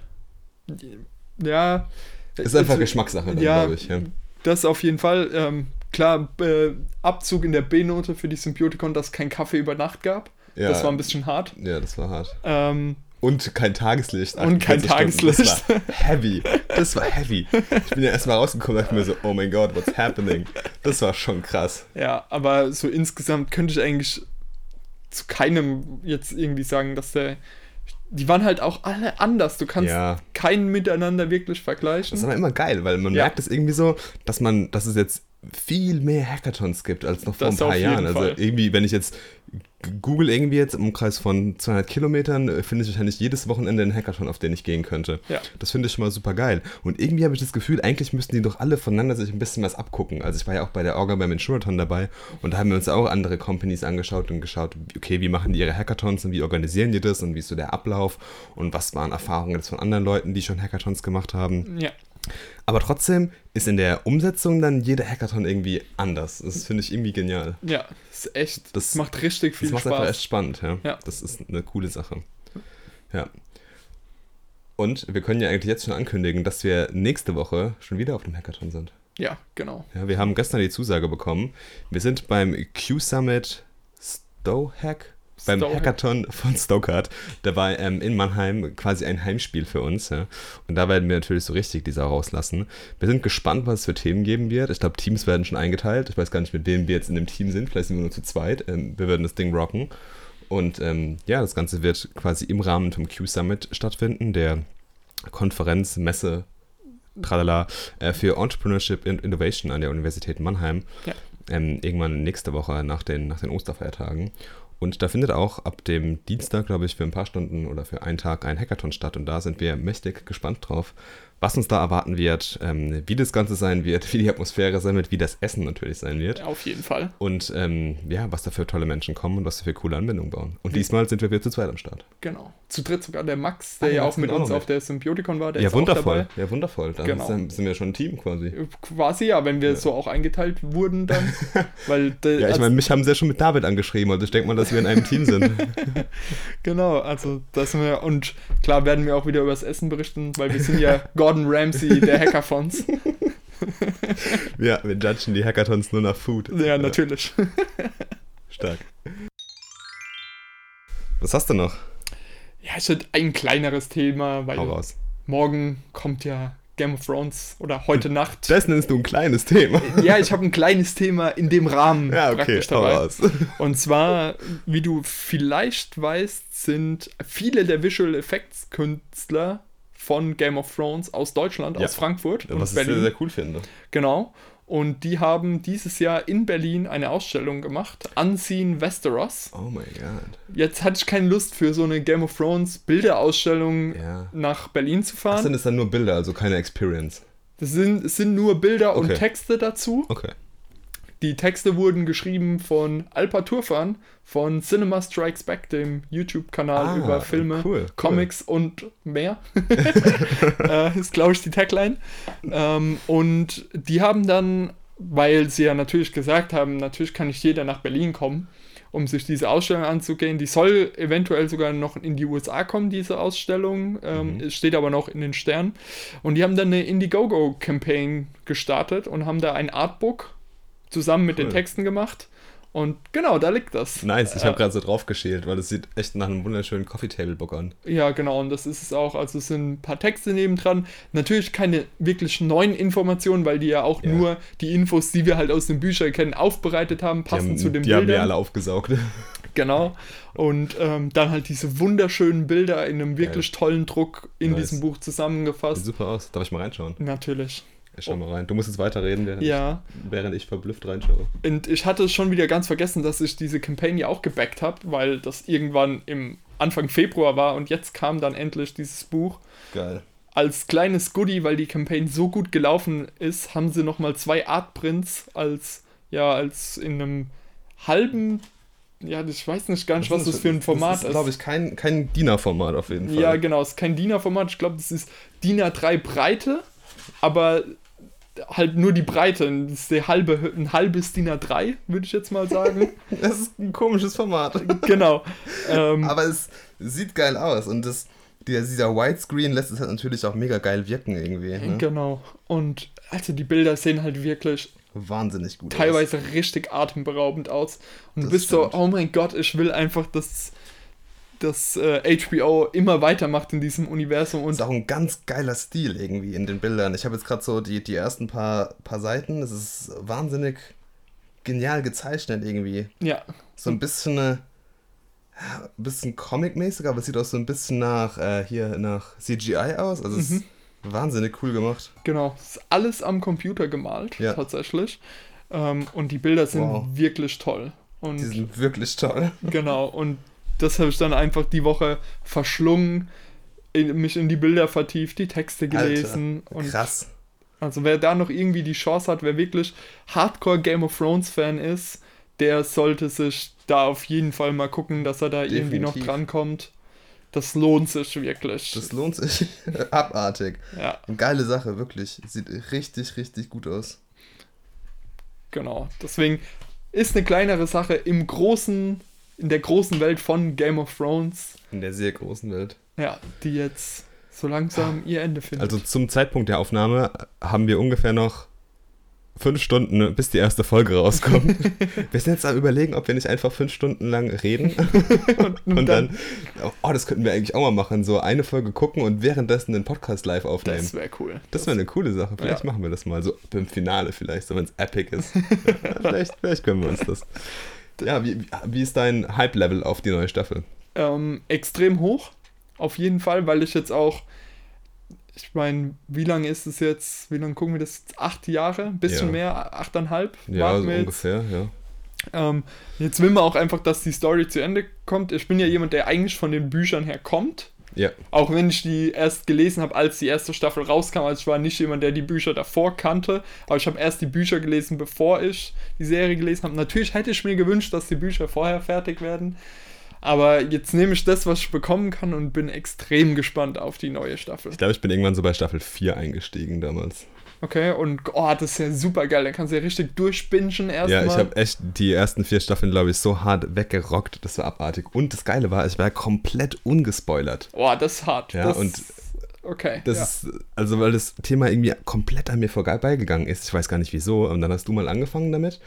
Ja. Ist einfach also, Geschmackssache, ja, glaube ich. Ja. Das auf jeden Fall. Ähm, klar, äh, Abzug in der B-Note für die Symbiotikon, dass es kein Kaffee über Nacht gab. Ja. Das war ein bisschen hart. ja, das war hart. Ähm, Und kein Tageslicht. Und kein 48 Stunden. Tageslicht. Das war [laughs] heavy. Das war heavy. Ich bin ja erstmal rausgekommen und dachte mir so, oh mein Gott, what's happening? Das war schon krass. ja, aber so insgesamt könnte ich eigentlich zu keinem jetzt irgendwie sagen, dass der. Die waren halt auch alle anders. Du kannst Ja. keinen miteinander wirklich vergleichen. Das ist aber immer geil, weil man Ja. merkt es irgendwie so, dass man, dass es jetzt viel mehr Hackathons gibt als noch vor Das ein paar Jahren. Also irgendwie, wenn ich jetzt Google irgendwie jetzt im Umkreis von 200 Kilometern, äh, finde ich wahrscheinlich jedes Wochenende einen Hackathon, auf den ich gehen könnte. Ja. Das finde ich schon mal super geil. Und irgendwie habe ich das Gefühl, eigentlich müssten die doch alle voneinander sich ein bisschen was abgucken. Also ich war ja auch bei der Orga beim Insureton dabei und da haben wir uns auch andere Companies angeschaut und geschaut, okay, wie machen die ihre Hackathons und wie organisieren die das und wie ist so der Ablauf und was waren Erfahrungen jetzt von anderen Leuten, die schon Hackathons gemacht haben. Ja. Aber trotzdem ist in der Umsetzung dann jeder Hackathon irgendwie anders. Das finde ich irgendwie genial. Ja, das ist echt. Das- Das macht richtig viel Das macht einfach Spaß. echt spannend, ja. Ja. Das ist eine coole Sache. Ja. Und wir können ja eigentlich jetzt schon ankündigen, dass wir nächste Woche schon wieder auf dem Hackathon sind. Ja, genau. Ja, wir haben gestern die Zusage bekommen. Wir sind beim Q-Summit Stohack, beim. Hackathon von Stokart. Da war ähm, in Mannheim quasi ein Heimspiel für uns. Ja. Und da werden wir natürlich so richtig die Sau rauslassen. Wir sind gespannt, was es für Themen geben wird. Ich glaube, Teams werden schon eingeteilt. Ich weiß gar nicht, mit wem wir jetzt in dem Team sind. Vielleicht sind wir nur zu zweit. Ähm, wir werden das Ding rocken. Und ähm, ja, das Ganze wird quasi im Rahmen vom Q-Summit stattfinden, der Konferenz, Messe, tralala, äh, für Entrepreneurship and Innovation an der Universität Mannheim. Ja. Ähm, irgendwann nächste Woche nach den, nach den Osterfeiertagen. Und da findet auch ab dem Dienstag, glaube ich, für ein paar Stunden oder für einen Tag ein Hackathon statt. Und da sind wir mächtig gespannt drauf, was uns da erwarten wird, ähm, wie das Ganze sein wird, [laughs] wie die Atmosphäre sein wird, wie das Essen natürlich sein wird. Ja, auf jeden Fall. Und ähm, ja, was da für tolle Menschen kommen und was da für coole Anwendungen bauen. Und diesmal sind wir wieder zu zweit am Start. Genau. Zu dritt sogar der Max, der Ah, ja auch mit auch uns noch auf der Symbiotikon war, ja, wundervoll. Ja, wundervoll. Dann Genau. sind wir schon ein Team quasi. Quasi ja, wenn wir Ja. so auch eingeteilt wurden dann. [laughs] weil der, Ja, ich meine, mich haben sie ja schon mit David angeschrieben, also ich denke mal, dass wir in einem Team sind. [laughs] Genau, also das wir, und klar werden wir auch wieder über das Essen berichten, weil wir sind ja Gordon Ramsay der Hackathons. [laughs] ja, wir judgen die Hackathons nur nach Food. Ja, natürlich. [laughs] Stark. Was hast du noch? Ja, ich hätte ein kleineres Thema, weil Hau raus. morgen kommt ja Game of Thrones oder heute Nacht. Das nennst du ein kleines Thema. ja, ich habe ein kleines Thema in dem Rahmen Ja, okay, praktisch dabei. raus. [laughs] Und zwar, wie du vielleicht weißt, sind viele der Visual Effects Künstler von Game of Thrones aus Deutschland, Ja. aus Frankfurt und Was ich sehr, Berlin. sehr cool finde. Genau. Und die haben dieses Jahr in Berlin eine Ausstellung gemacht, Unseen Westeros. Oh mein Gott. Jetzt hatte ich keine Lust für so eine Game of Thrones Bilderausstellung Ja. nach Berlin zu fahren. sind es dann nur Bilder, also keine Experience. Das sind, es sind nur Bilder und Okay. Texte dazu. Okay. Die Texte wurden geschrieben von Alpa Turfan von Cinema Strikes Back, dem YouTube-Kanal Ah, über Filme, cool, cool. Comics und mehr. [laughs] [laughs] äh, ist, glaube ich, die Tagline. Ähm, und die haben dann, weil sie ja natürlich gesagt haben, natürlich kann nicht jeder nach Berlin kommen, um sich diese Ausstellung anzugehen. Die soll eventuell sogar noch in die USA kommen, diese Ausstellung. Ähm, Es steht aber noch in den Sternen. Und die haben dann eine Indiegogo-Campaign gestartet und haben da ein Artbook zusammen mit den Cool. Texten gemacht. Und genau, da liegt das. Nice, ich Äh, habe gerade so drauf geschält, weil es sieht echt nach einem wunderschönen Coffee Table Book an. Ja, genau, und das ist es auch. Also es sind ein paar Texte nebendran. Natürlich keine wirklich neuen Informationen, weil die ja auch Ja. nur die Infos, die wir halt aus den Büchern kennen, aufbereitet haben, Die passend haben, zu den die haben wir Bildern. alle aufgesaugt. [laughs] Genau. Und ähm, dann halt diese wunderschönen Bilder in einem wirklich tollen Druck in Nice. diesem Buch Sieht zusammengefasst. super aus. Darf ich mal reinschauen? Natürlich. Ich schau mal rein. Du musst jetzt weiterreden, während, Ja. ich, während ich verblüfft reinschaue. Und ich hatte schon wieder ganz vergessen, dass ich diese Campaign ja auch gebackt habe, weil das irgendwann im Anfang Februar war und jetzt kam dann endlich dieses Buch. Geil. als kleines Goodie, weil die Campaign so gut gelaufen ist, haben sie nochmal zwei Artprints als, ja, als in einem halben, ja, ich weiß nicht gar nicht, was das für ein Format das ist. ist. glaube ich, kein, kein DIN-A-Format auf jeden Fall. ja, genau, es ist kein DIN A-Format, ich glaube, das ist DIN A3 Breite, aber halt nur die Breite, das ist der halbe, ein halbes DIN A3, würde ich jetzt mal sagen. [laughs] Das ist ein komisches Format. genau. Ähm, Aber es sieht geil aus und das, der, dieser Widescreen lässt es halt natürlich auch mega geil wirken irgendwie. Ne? Genau. Und also die Bilder sehen halt wirklich Wahnsinnig gut aus. teilweise richtig atemberaubend aus. Und du Das bist so, stimmt. oh mein Gott, ich will einfach, dass, dass äh, HBO immer weitermacht in diesem Universum. ist Und auch ein ganz geiler Stil irgendwie in den Bildern. Ich habe jetzt gerade so die, die ersten paar, paar Seiten. Es ist wahnsinnig genial gezeichnet irgendwie. ja, So ein bisschen, äh, ja, ein bisschen comic-mäßig, aber es sieht auch so ein bisschen nach, äh, hier, nach CGI aus. Also es Mhm. ist wahnsinnig cool gemacht. genau. Es ist alles am Computer gemalt, Ja. tatsächlich. Ähm, und die Bilder sind Wow. wirklich toll. Und Die sind wirklich toll. genau, und das habe ich dann einfach die Woche verschlungen, in, mich in die Bilder vertieft, die Texte gelesen. und Krass. Also wer da noch irgendwie die Chance hat, wer wirklich Hardcore Game of Thrones Fan ist, der sollte sich da auf jeden Fall mal gucken, dass er da irgendwie noch Definitiv. drankommt. Das lohnt sich wirklich. Das lohnt sich. [laughs] Abartig. ja, Eine geile Sache, wirklich. Sieht richtig, richtig gut aus. genau. Deswegen ist eine kleinere Sache im großen, in der großen Welt von Game of Thrones, In der sehr großen Welt. ja, die jetzt so langsam ihr Ende findet. Also zum Zeitpunkt der Aufnahme haben wir ungefähr noch fünf Stunden, bis die erste Folge rauskommt. [laughs] wir sind jetzt am überlegen, ob wir nicht einfach fünf Stunden lang reden [laughs] und, dann, oh, das könnten wir eigentlich auch mal machen, so eine Folge gucken und währenddessen den Podcast live aufnehmen. das wäre cool. Das wäre eine coole Sache. Vielleicht Ja. machen wir das mal so beim Finale vielleicht, so wenn es epic ist. [laughs] vielleicht, vielleicht können wir uns das. Ja, wie, wie- ist dein Hype-Level auf die neue Staffel? ähm, extrem hoch. Auf jeden Fall, weil ich jetzt auch, ich meine, wie lange ist es jetzt? Wie lange gucken wir das? Acht Jahre? Ein bisschen Ja. mehr? Achteinhalb? Ja, Warten so wir jetzt. ungefähr, ja. Ähm, jetzt will man auch einfach, dass die Story zu Ende kommt. Ich bin ja jemand, der eigentlich von den Büchern her kommt. Ja, Auch wenn ich die erst gelesen habe, als die erste Staffel rauskam. Also ich war nicht jemand, der die Bücher davor kannte. Aber ich habe erst die Bücher gelesen, bevor ich die Serie gelesen habe. Natürlich hätte ich mir gewünscht, dass die Bücher vorher fertig werden. Aber jetzt nehme ich das, was ich bekommen kann und bin extrem gespannt auf die neue Staffel. ich glaube, ich bin irgendwann so bei Staffel 4 eingestiegen damals. Okay, und oh, das ist ja super geil. Da kannst du ja richtig durchbingen erstmal. Ja, ich habe echt die ersten vier Staffeln, glaube ich, so hart weggerockt. Das war abartig. Und das Geile war, ich war komplett ungespoilert. Oh, das ist hart. Ja, das, und Okay. Das ja. ist, also weil das Thema irgendwie komplett an mir vorbeigegangen ist. Ich weiß gar nicht wieso. Und dann hast du mal angefangen damit.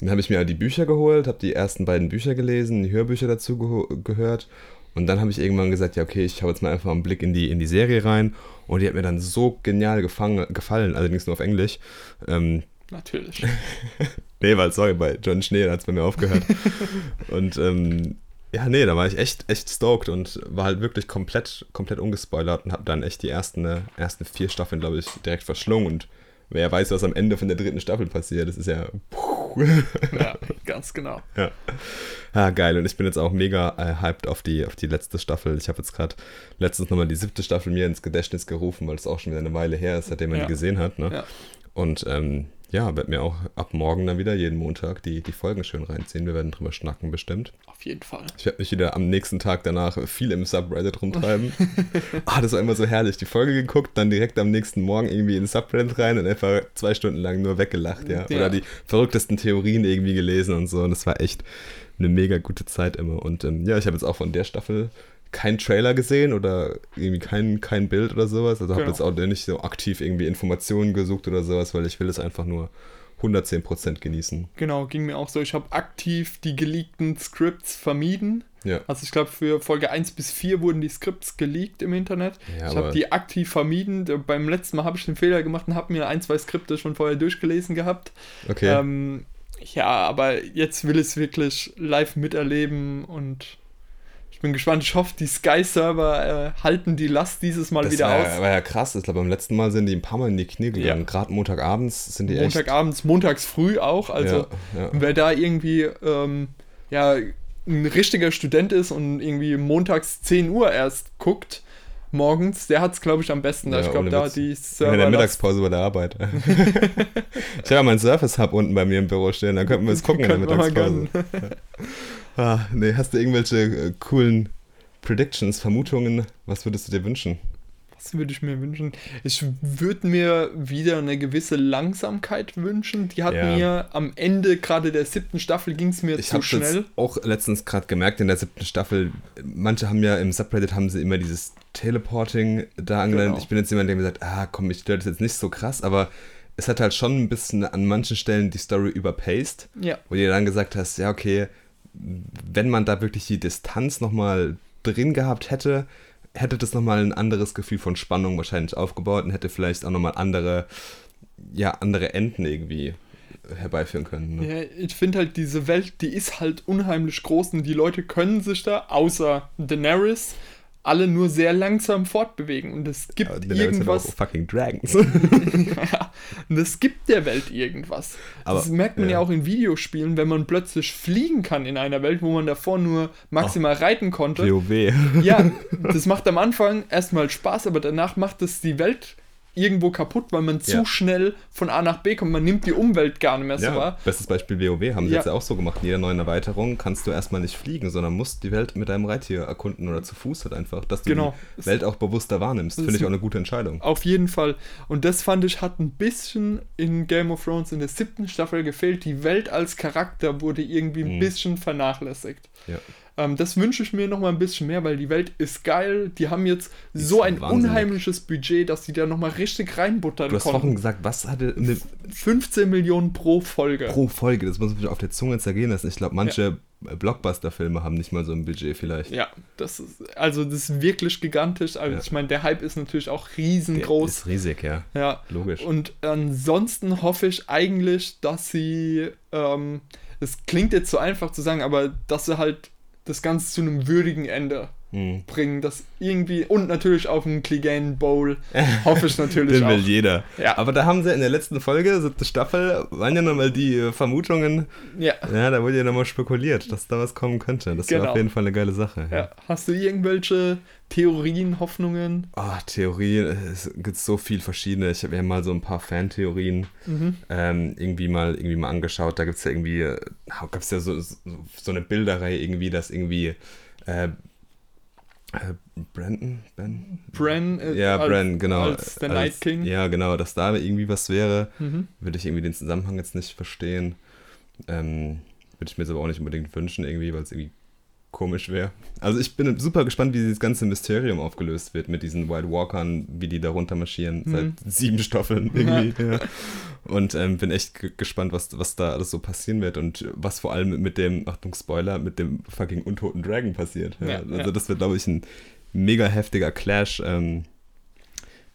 Dann habe ich mir die Bücher geholt, habe die ersten beiden Bücher gelesen, die Hörbücher dazu geho- gehört. Und dann habe ich irgendwann gesagt, ja, okay, ich habe jetzt mal einfach einen Blick in die, in die Serie rein. Und die hat mir dann so genial gefangen, gefallen, allerdings nur auf Englisch. Ähm, Natürlich. [laughs] nee, weil, sorry, bei John Schnee hat es bei mir aufgehört. [laughs] und ähm, ja, nee, da war ich echt, echt stoked und war halt wirklich komplett, komplett ungespoilert und habe dann echt die ersten, äh, ersten vier Staffeln, glaube ich, direkt verschlungen. Und wer weiß, was am Ende von der dritten Staffel passiert, das ist ja. ja, [laughs] ganz genau. ja. Ah, geil. Und ich bin jetzt auch mega äh, hyped auf die, auf die letzte Staffel. Ich habe jetzt gerade letztens nochmal die siebte Staffel mir ins Gedächtnis gerufen, weil es auch schon wieder eine Weile her ist, seitdem man Ja. die gesehen hat. Ne? Ja. Und ähm, ja, werde mir auch ab morgen dann wieder jeden Montag die, die Folgen schön reinziehen. Wir werden drüber schnacken bestimmt. Auf jeden Fall. Ich werde mich wieder am nächsten Tag danach viel im Subreddit rumtreiben. [laughs] ah, das war immer so herrlich. Die Folge geguckt, dann direkt am nächsten Morgen irgendwie in Subreddit rein und einfach zwei Stunden lang nur weggelacht, ja. Ja. Oder die verrücktesten Theorien irgendwie gelesen und so. Und das war echt eine mega gute Zeit immer. Und ähm, ja, ich habe jetzt auch von der Staffel keinen Trailer gesehen oder irgendwie kein, kein Bild oder sowas. Also habe Genau. jetzt auch nicht so aktiv irgendwie Informationen gesucht oder sowas, weil ich will es einfach nur 110% genießen. Genau, ging mir auch so. Ich habe aktiv die geleakten Scripts vermieden. Ja. Also ich glaube, für Folge 1 bis 4 wurden die Scripts geleakt im Internet. Ja, ich habe die aktiv vermieden. Beim letzten Mal habe ich den Fehler gemacht und habe mir ein, zwei Skripte schon vorher durchgelesen gehabt. Okay. Ähm, ja, aber jetzt will ich es wirklich live miterleben und bin gespannt. Ich hoffe, die Sky-Server äh, halten die Last dieses Mal das wieder war, aus. war ja krass. Ich glaube, beim letzten Mal sind die ein paar Mal in die Knie gegangen. Ja. Gerade Montagabends sind die echt. Montagabends, montags früh auch. Also ja, ja. wer da irgendwie ähm, ja, ein richtiger Student ist und irgendwie montags 10 Uhr erst guckt, morgens, der hat es, glaube ich, am besten. Ja, ich glaube, da Witz. die in Server. der Mittagspause bei der Arbeit. [laughs] ich habe ja meinen Surface Hub unten bei mir im Büro stehen, dann könnten wir es gucken in der Mittagspause. [laughs] ah, nee, hast du irgendwelche äh, coolen Predictions, Vermutungen? Was würdest du dir wünschen? Was würde ich mir wünschen? Ich würde mir wieder eine gewisse Langsamkeit wünschen. Die hat Ja. mir am Ende gerade der siebten Staffel ging es mir Ich zu habe schnell. jetzt auch letztens gerade gemerkt in der siebten Staffel, manche haben ja im Subreddit haben sie immer dieses Teleporting da angewendet. Genau. Ich bin jetzt jemand, der mir sagt, ah komm, ich stört das jetzt nicht so krass, aber es hat halt schon ein bisschen an manchen Stellen die Story überpaced. Ja, wo du dann gesagt hast, ja, okay, wenn man da wirklich die Distanz nochmal drin gehabt hätte, hätte das nochmal ein anderes Gefühl von Spannung wahrscheinlich aufgebaut und hätte vielleicht auch nochmal andere, ja, andere Enden irgendwie herbeiführen können. Ne? ja ich finde halt, diese Welt, die ist halt unheimlich groß und die Leute können sich da, außer Daenerys, alle nur sehr langsam fortbewegen. Und es gibt Daenerys hat auch irgendwas. fucking Dragons. [laughs] ja, und es gibt der Welt irgendwas. Aber- das merkt man ja. ja. auch in Videospielen, wenn man plötzlich fliegen kann in einer Welt, wo man davor nur maximal reiten konnte. WoW. Ja, [laughs] das macht am Anfang erstmal Spaß, aber danach macht es die Welt irgendwo kaputt, weil man zu Ja. schnell von A nach B kommt. Man nimmt die Umwelt gar nicht mehr so Ja, wahr. bestes Beispiel WoW haben sie Ja. jetzt ja auch so gemacht. In jeder neuen Erweiterung kannst du erstmal nicht fliegen, sondern musst die Welt mit deinem Reittier erkunden oder zu Fuß halt einfach, dass du Genau. die Welt auch bewusster wahrnimmst. Finde ich auch eine gute Entscheidung. Auf jeden Fall. Und das fand ich, hat ein bisschen in Game of Thrones in der siebten Staffel gefehlt. Die Welt als Charakter wurde irgendwie ein Mhm. bisschen vernachlässigt. Ja. Ähm, das wünsche ich mir noch mal ein bisschen mehr, weil die Welt ist geil. Die haben jetzt ist so ein wahnsinnig. unheimliches Budget, dass die da noch mal richtig reinbuttern Du hast vorhin konnten. gesagt, was hatte eine 15 Millionen pro Folge. pro Folge, das muss man auf der Zunge zergehen lassen. Ich glaube, manche Blockbuster-Filme haben nicht mal so ein Budget vielleicht. Ja, das ist, also das ist wirklich gigantisch. Also Ja. ich meine, der Hype ist natürlich auch Der riesengroß. ist riesig, ja. Ja. Logisch. Und ansonsten hoffe ich eigentlich, dass sie, ähm, es klingt jetzt so einfach zu sagen, aber dass sie halt das Ganze zu einem würdigen Ende Hm. bringen, das irgendwie und natürlich auf einen Clegane Bowl [laughs] hoffe ich natürlich Den will auch. jeder. Ja. Aber da haben sie in der letzten Folge, siebte Staffel, waren ja nochmal die äh, Vermutungen, Ja. ja, da wurde ja nochmal spekuliert, dass da was kommen könnte. Das wäre Genau. auf jeden Fall eine geile Sache. ja. Hast du irgendwelche Theorien, Hoffnungen? Ah, Theorien, es gibt so viel verschiedene. Ich habe ja mal so ein paar Fantheorien Mhm. ähm, irgendwie mal irgendwie mal angeschaut. Da gibt es ja irgendwie, äh, gab es ja so, so, so eine Bilderreihe irgendwie, dass irgendwie äh, Brandon, Ben? Bran, äh, Ja, als, Bran, genau. als der Night King. Ja, genau, dass da irgendwie was wäre. Mhm. Würde ich irgendwie den Zusammenhang jetzt nicht verstehen. Ähm, würde ich mir jetzt aber auch nicht unbedingt wünschen, irgendwie, weil es irgendwie komisch wäre. Also ich bin super gespannt, wie dieses ganze Mysterium aufgelöst wird mit diesen White Walkern, wie die da runter marschieren, Mhm. seit sieben Staffeln irgendwie. ja. Und ähm, bin echt ge- gespannt, was, was da alles so passieren wird und was vor allem mit dem, Achtung Spoiler, mit dem fucking untoten Dragon passiert. Ja. Ja, also ja. das wird, glaube ich, ein mega heftiger Clash. Ähm,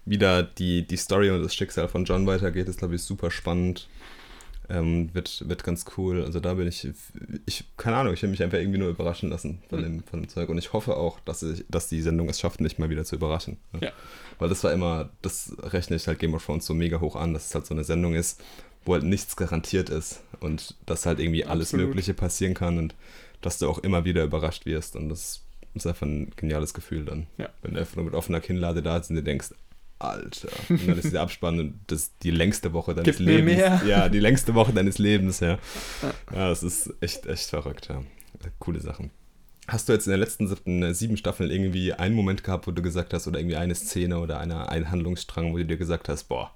wie da die, die Story und das Schicksal von John weitergeht, ist, glaube ich, super spannend. Ähm, wird, wird ganz cool. Also da bin ich, ich, keine Ahnung, ich will mich einfach irgendwie nur überraschen lassen von, Mhm. dem, von dem Zeug. Und ich hoffe auch, dass, ich, dass die Sendung es schafft, mich mal wieder zu überraschen. Ja. Weil das war immer, das rechne ich halt Game of Thrones so mega hoch an, dass es halt so eine Sendung ist, wo halt nichts garantiert ist und dass halt irgendwie alles Absolut. Mögliche passieren kann und dass du auch immer wieder überrascht wirst und das ist einfach ein geniales Gefühl dann. Ja. Wenn du einfach nur mit offener Kinnlade da sitzt und dir denkst, Alter. [laughs] Und dann ist dieser Abspann und das ist die längste Woche deines Gib mir Lebens. mehr. Ja, die längste Woche deines Lebens, ja. Ja, das ist echt, echt verrückt, ja. Coole Sachen. Hast du jetzt in den letzten siebten, sieben Staffeln irgendwie einen Moment gehabt, wo du gesagt hast, oder irgendwie eine Szene oder eine, einen Handlungsstrang, wo du dir gesagt hast, boah,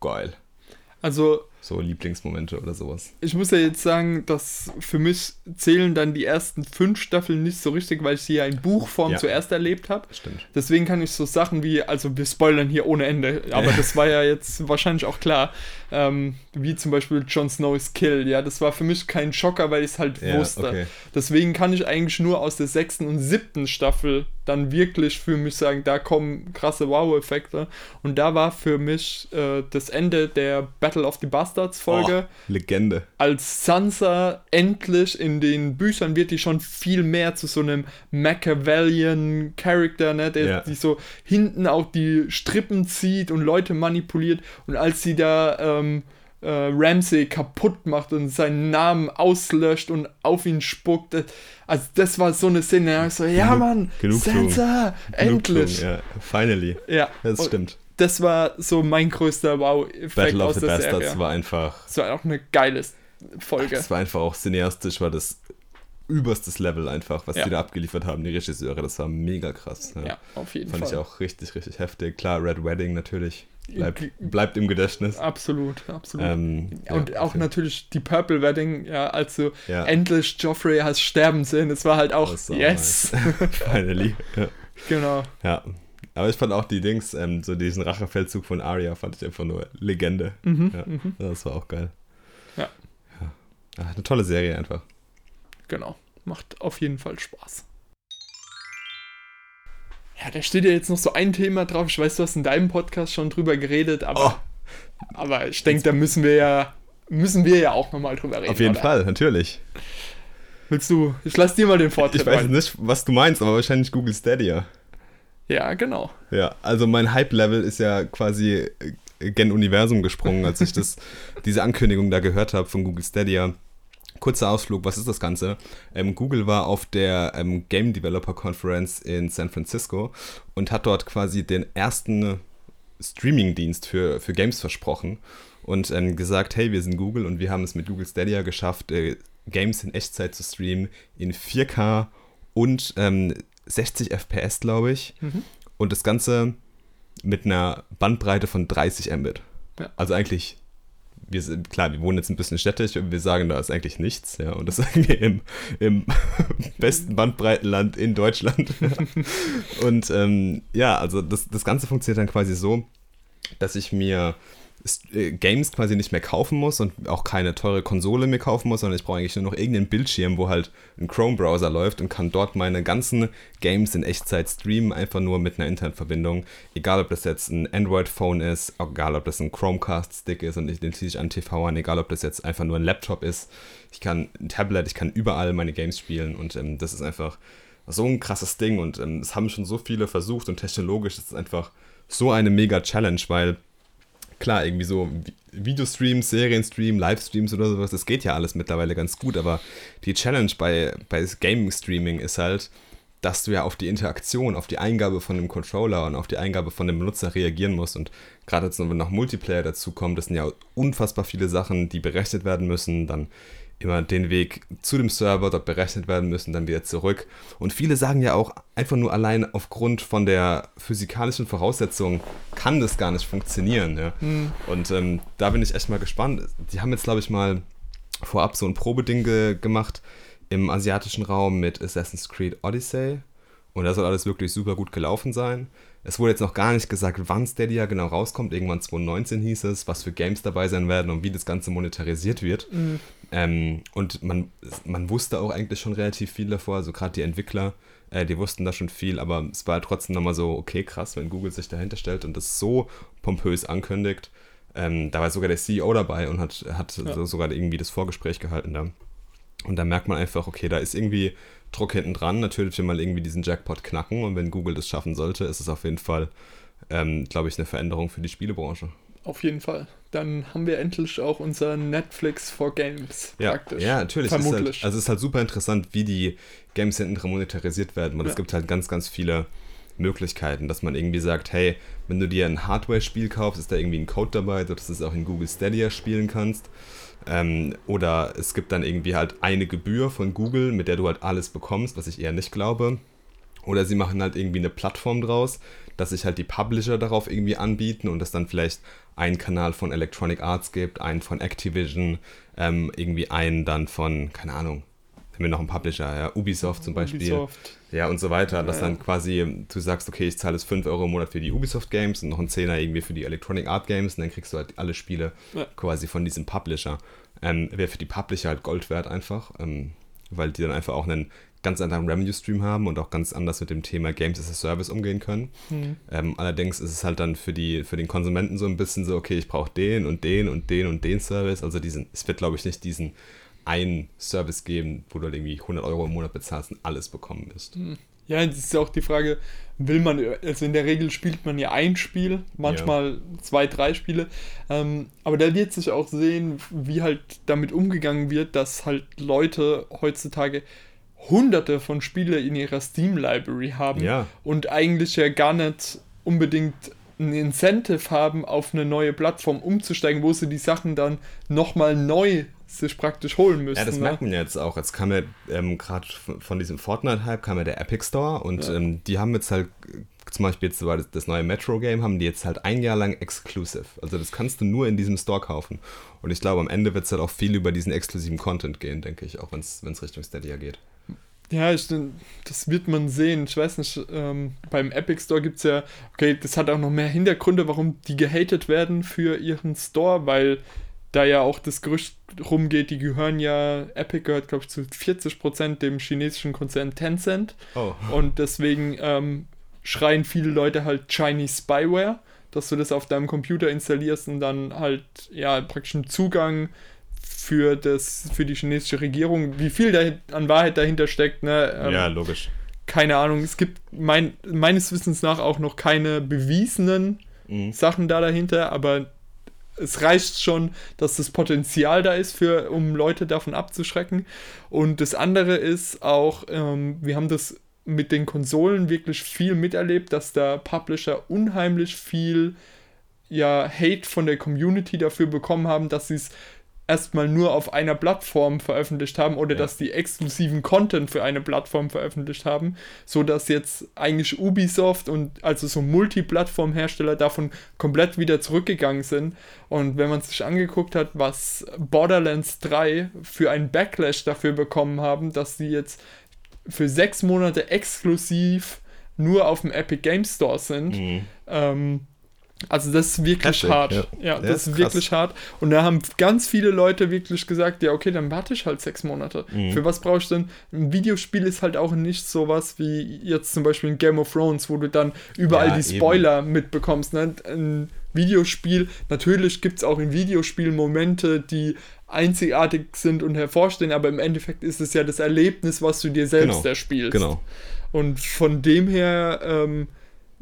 geil. Also So Lieblingsmomente oder sowas. ich muss ja jetzt sagen, dass für mich zählen dann die ersten fünf Staffeln nicht so richtig, weil ich sie ja in Buchform Ja. zuerst erlebt habe. Stimmt. Deswegen kann ich so Sachen wie, also wir spoilern hier ohne Ende, aber das war ja jetzt wahrscheinlich auch klar, ähm, wie zum Beispiel Jon Snow's Kill, ja, das war für mich kein Schocker, weil ich es halt Ja, wusste. okay. Deswegen kann ich eigentlich nur aus der sechsten und siebten Staffel dann wirklich für mich sagen, da kommen krasse Wow-Effekte. Und da war für mich äh, das Ende der Battle of the Bastards Folge Oh, Legende. als Sansa endlich in den Büchern wird die schon viel mehr zu so einem Machiavellian Charakter, ne, der Ja. die so hinten auch die Strippen zieht und Leute manipuliert und als sie da ähm, äh, Ramsay kaputt macht und seinen Namen auslöscht und auf ihn spuckt, also das war so eine Szene, da ich so, ja Genug- Mann, Genugtuung. Sansa, endlich. Ja, finally. Ja, Das und stimmt. das war so mein größter Wow-Effekt Battle of the der Bastards Serie. war einfach, Das war auch eine geile Folge. das war einfach auch cineastisch, war das überstes Level einfach, was Ja. die da abgeliefert haben, die Regisseure, das war mega krass. Ja, auf jeden Fand Fall. ich auch richtig, richtig heftig. Klar, Red Wedding natürlich. Bleibt, Ge- bleibt im Gedächtnis. Absolut, absolut. Ähm, und ja, auch okay. natürlich die Purple Wedding, ja, als du Ja. endlich Joffrey hast sterben sehen, es war halt auch, war yes, [laughs] Finally. Ja. genau. ja. Aber ich fand auch die Dings, ähm, so diesen Rachefeldzug von Arya, fand ich einfach nur Legende. Mhm, Ja, mhm, das war auch geil. Ja. ja. Ach, eine tolle Serie einfach. genau. Macht auf jeden Fall Spaß. Ja, da steht ja jetzt noch so ein Thema drauf. Ich weiß, du hast in deinem Podcast schon drüber geredet, aber, Oh, aber ich denke, da müssen wir ja müssen wir ja auch nochmal drüber reden. auf jeden oder? Fall, natürlich. Willst du? Ich lass dir mal den Vortritt. Ich weiß rein. nicht, was du meinst, aber wahrscheinlich Google Stadia. Ja, genau. Ja, also mein Hype-Level ist ja quasi gen Universum gesprungen, als ich das, [laughs] diese Ankündigung da gehört habe von Google Stadia. Kurzer Ausflug, was ist das Ganze? Ähm, Google war auf der ähm, Game Developer Conference in San Francisco und hat dort quasi den ersten Streaming-Dienst für, für Games versprochen und ähm, gesagt, hey, wir sind Google und wir haben es mit Google Stadia geschafft, äh, Games in Echtzeit zu streamen in 4K und ähm, 60 FPS, glaube ich. Mhm. Und das Ganze mit einer Bandbreite von 30 Mbit. Ja. Also eigentlich, wir sind, klar, wir wohnen jetzt ein bisschen städtisch, wir sagen, da ist eigentlich nichts, ja. Und das [laughs] sagen wir im, im [laughs] besten Bandbreitenland in Deutschland. [laughs] und ähm, ja, also das, das Ganze funktioniert dann quasi so, dass ich mir Games quasi nicht mehr kaufen muss und auch keine teure Konsole mehr kaufen muss, sondern ich brauche eigentlich nur noch irgendeinen Bildschirm, wo halt ein Chrome-Browser läuft und kann dort meine ganzen Games in Echtzeit streamen, einfach nur mit einer Internetverbindung. Egal, ob das jetzt ein Android-Phone ist, egal, ob das ein Chromecast-Stick ist und ich den ziehe ich an TV an, egal, ob das jetzt einfach nur ein Laptop ist. Ich kann ein Tablet, ich kann überall meine Games spielen und ähm, das ist einfach so ein krasses Ding und ähm, es haben schon so viele versucht und technologisch ist es einfach so eine mega Challenge, weil klar, irgendwie so Vi- Videostreams, Serienstream, Livestreams oder sowas, das geht ja alles mittlerweile ganz gut, aber die Challenge bei, bei Gaming-Streaming ist halt, dass du ja auf die Interaktion, auf die Eingabe von dem Controller und auf die Eingabe von dem Benutzer reagieren musst. Und gerade jetzt, wenn noch Multiplayer dazu kommt, das sind ja unfassbar viele Sachen, die berechnet werden müssen, dann immer den Weg zu dem Server dort berechnet werden müssen, dann wieder zurück. Und viele sagen ja auch, einfach nur allein aufgrund von der physikalischen Voraussetzung kann das gar nicht funktionieren. Ja? Und ähm, da bin ich echt mal gespannt. Die haben jetzt, glaube ich, mal vorab so ein Probeding ge gemacht im asiatischen Raum mit Assassin's Creed Odyssey. Und da soll alles wirklich super gut gelaufen sein. Es wurde jetzt noch gar nicht gesagt, wann Stadia genau rauskommt. Irgendwann 2019 hieß es, was für Games dabei sein werden und wie das Ganze monetarisiert wird. Ähm, und man, man wusste auch eigentlich schon relativ viel davor, also gerade die Entwickler, äh, die wussten da schon viel, aber es war halt trotzdem nochmal so, okay, krass, wenn Google sich dahinter stellt und das so pompös ankündigt. Ähm, da war sogar der CEO dabei und hat, hat Ja. so sogar irgendwie das Vorgespräch gehalten da. Und da merkt man einfach, okay, da ist irgendwie Druck hinten dran. Natürlich will man irgendwie diesen Jackpot knacken und wenn Google das schaffen sollte, ist es auf jeden Fall, ähm, glaube ich, eine Veränderung für die Spielebranche. auf jeden Fall. Dann haben wir endlich auch unser Netflix for Games Ja, praktisch. ja natürlich. Es Ist Vermutlich. halt, also es ist halt super interessant, wie die Games hinten dran monetarisiert werden. Und Ja. es gibt halt ganz, ganz viele Möglichkeiten, dass man irgendwie sagt, hey, wenn du dir ein Hardware-Spiel kaufst, ist da irgendwie ein Code dabei, sodass du es auch in Google Stadia spielen kannst. Ähm, oder es gibt dann irgendwie halt eine Gebühr von Google, mit der du halt alles bekommst, was ich eher nicht glaube. Oder sie machen halt irgendwie eine Plattform draus, dass sich halt die Publisher darauf irgendwie anbieten und es dann vielleicht einen Kanal von Electronic Arts gibt, einen von Activision, ähm, irgendwie einen dann von, keine Ahnung, haben wir noch einen Publisher, ja, Ubisoft zum Beispiel. Ubisoft. Ja, und so weiter. Dass Ja, dann quasi du sagst, okay, ich zahle jetzt 5 Euro im Monat für die Ubisoft Games und noch einen Zehner irgendwie für die Electronic Art Games und dann kriegst du halt alle Spiele Ja. quasi von diesem Publisher. Ähm, Wäre für die Publisher halt Gold wert einfach, ähm, weil die dann einfach auch einen ganz anderen Revenue Stream haben und auch ganz anders mit dem Thema Games as a Service umgehen können. Hm. Ähm, allerdings ist es halt dann für, die, für den Konsumenten so ein bisschen so, okay, ich brauche den und den und den und den Service. Also diesen, es wird, glaube ich, nicht diesen einen Service geben, wo du halt irgendwie 100 Euro im Monat bezahlst und alles bekommen wirst. Ja, es ist ja auch die Frage, will man, also in der Regel spielt man ja ein Spiel, manchmal zwei, drei Spiele, ähm, aber da wird sich auch sehen, wie halt damit umgegangen wird, dass halt Leute heutzutage hunderte von Spiele in ihrer Steam-Library haben Ja. und eigentlich ja gar nicht unbedingt ein Incentive haben, auf eine neue Plattform umzusteigen, wo sie die Sachen dann nochmal neu sich praktisch holen müssen. Ja, das ne? merkt man ja jetzt auch. Jetzt kam ja ähm, gerade von, diesem Fortnite-Hype kam ja der Epic Store und Ja. ähm, die haben jetzt halt zum Beispiel jetzt war das, das neue Metro-Game, haben die jetzt halt ein Jahr lang exclusive. Also das kannst du nur in diesem Store kaufen. Und ich glaube, am Ende wird es halt auch viel über diesen exklusiven Content gehen, denke ich, auch wenn es Richtung Stadia geht. Ja, ich, das wird man sehen. Ich weiß nicht, ähm, beim Epic Store gibt es ja, okay, das hat auch noch mehr Hintergründe, warum die gehatet werden für ihren Store, weil da ja auch das Gerücht rumgeht, die gehören ja, Epic gehört, glaube ich, zu 40% dem chinesischen Konzern Tencent. Oh. Und deswegen ähm, schreien viele Leute halt Chinese Spyware, dass du das auf deinem Computer installierst und dann halt, ja, praktisch einen Zugang für, das, für die chinesische Regierung. Wie viel da an Wahrheit dahinter steckt, ne? ähm, ja, logisch. keine Ahnung. Es gibt mein, meines Wissens nach auch noch keine bewiesenen Mhm. Sachen da dahinter, aber es reicht schon, dass das Potenzial da ist, für, um Leute davon abzuschrecken. Und das andere ist auch, ähm, wir haben das mit den Konsolen wirklich viel miterlebt, dass da Publisher unheimlich viel ja, Hate von der Community dafür bekommen haben, dass sie es erstmal nur auf einer Plattform veröffentlicht haben oder Ja. dass die exklusiven Content für eine Plattform veröffentlicht haben, so dass jetzt eigentlich Ubisoft und also so Multiplattform-Hersteller davon komplett wieder zurückgegangen sind. Und wenn man sich angeguckt hat, was Borderlands 3 für einen Backlash dafür bekommen haben, dass sie jetzt für sechs Monate exklusiv nur auf dem Epic Game Store sind, Mhm. ähm, also das ist wirklich Heftig, hart. ja. Ja, das ist krass. wirklich hart. Und da haben ganz viele Leute wirklich gesagt, ja, okay, dann warte ich halt sechs Monate. Mhm. Für was brauche ich denn? Ein Videospiel ist halt auch nicht sowas wie jetzt zum Beispiel in Game of Thrones, wo du dann überall Ja, die Spoiler mitbekommst. Ne? Ein Videospiel, natürlich gibt es auch in Videospielen Momente, die einzigartig sind und hervorstehen, aber im Endeffekt ist es ja das Erlebnis, was du dir selbst Genau, erspielst. Genau. Und von dem her ähm,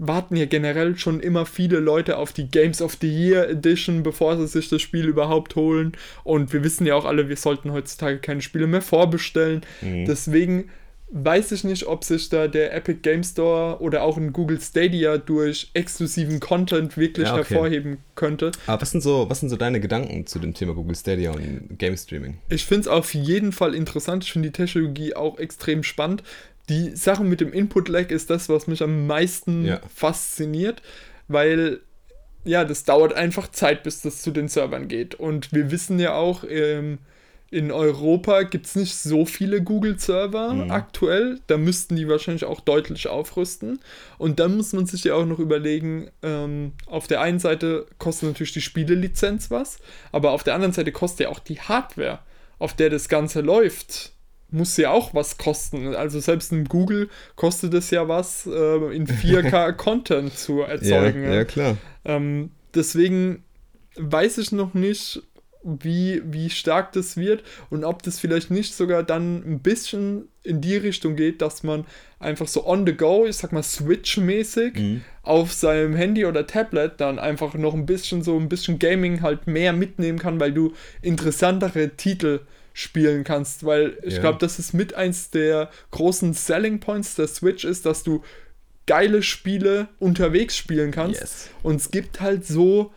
warten ja generell schon immer viele Leute auf die Games of the Year Edition, bevor sie sich das Spiel überhaupt holen. Und wir wissen ja auch alle, wir sollten heutzutage keine Spiele mehr vorbestellen. Mhm. Deswegen weiß ich nicht, ob sich da der Epic Game Store oder auch ein Google Stadia durch exklusiven Content wirklich Ja, okay. hervorheben könnte. Aber was sind, so, was sind so deine Gedanken zu dem Thema Google Stadia und Game Streaming? Ich finde es auf jeden Fall interessant. Ich finde die Technologie auch extrem spannend. Die Sache mit dem Input-Lag ist das, was mich am meisten Ja. fasziniert, weil ja, das dauert einfach Zeit, bis das zu den Servern geht. Und wir wissen ja auch, ähm, in Europa gibt es nicht so viele Google-Server Mhm. aktuell. Da müssten die wahrscheinlich auch deutlich aufrüsten. Und dann muss man sich ja auch noch überlegen, ähm, auf der einen Seite kostet natürlich die Spielelizenz was, aber auf der anderen Seite kostet ja auch die Hardware, auf der das Ganze läuft, muss ja auch was kosten. Also selbst in Google kostet es ja was, äh, in 4K [laughs] Content zu erzeugen. ja, ja, klar. Ähm, deswegen weiß ich noch nicht, wie, wie stark das wird und ob das vielleicht nicht sogar dann ein bisschen in die Richtung geht, dass man einfach so on the go, ich sag mal Switch-mäßig, Mhm. auf seinem Handy oder Tablet dann einfach noch ein bisschen so ein bisschen Gaming halt mehr mitnehmen kann, weil du interessantere Titel spielen kannst, weil ich Ja. glaube, das ist mit eins der großen Selling Points der Switch ist, dass du geile Spiele unterwegs spielen kannst Yes. und es gibt halt so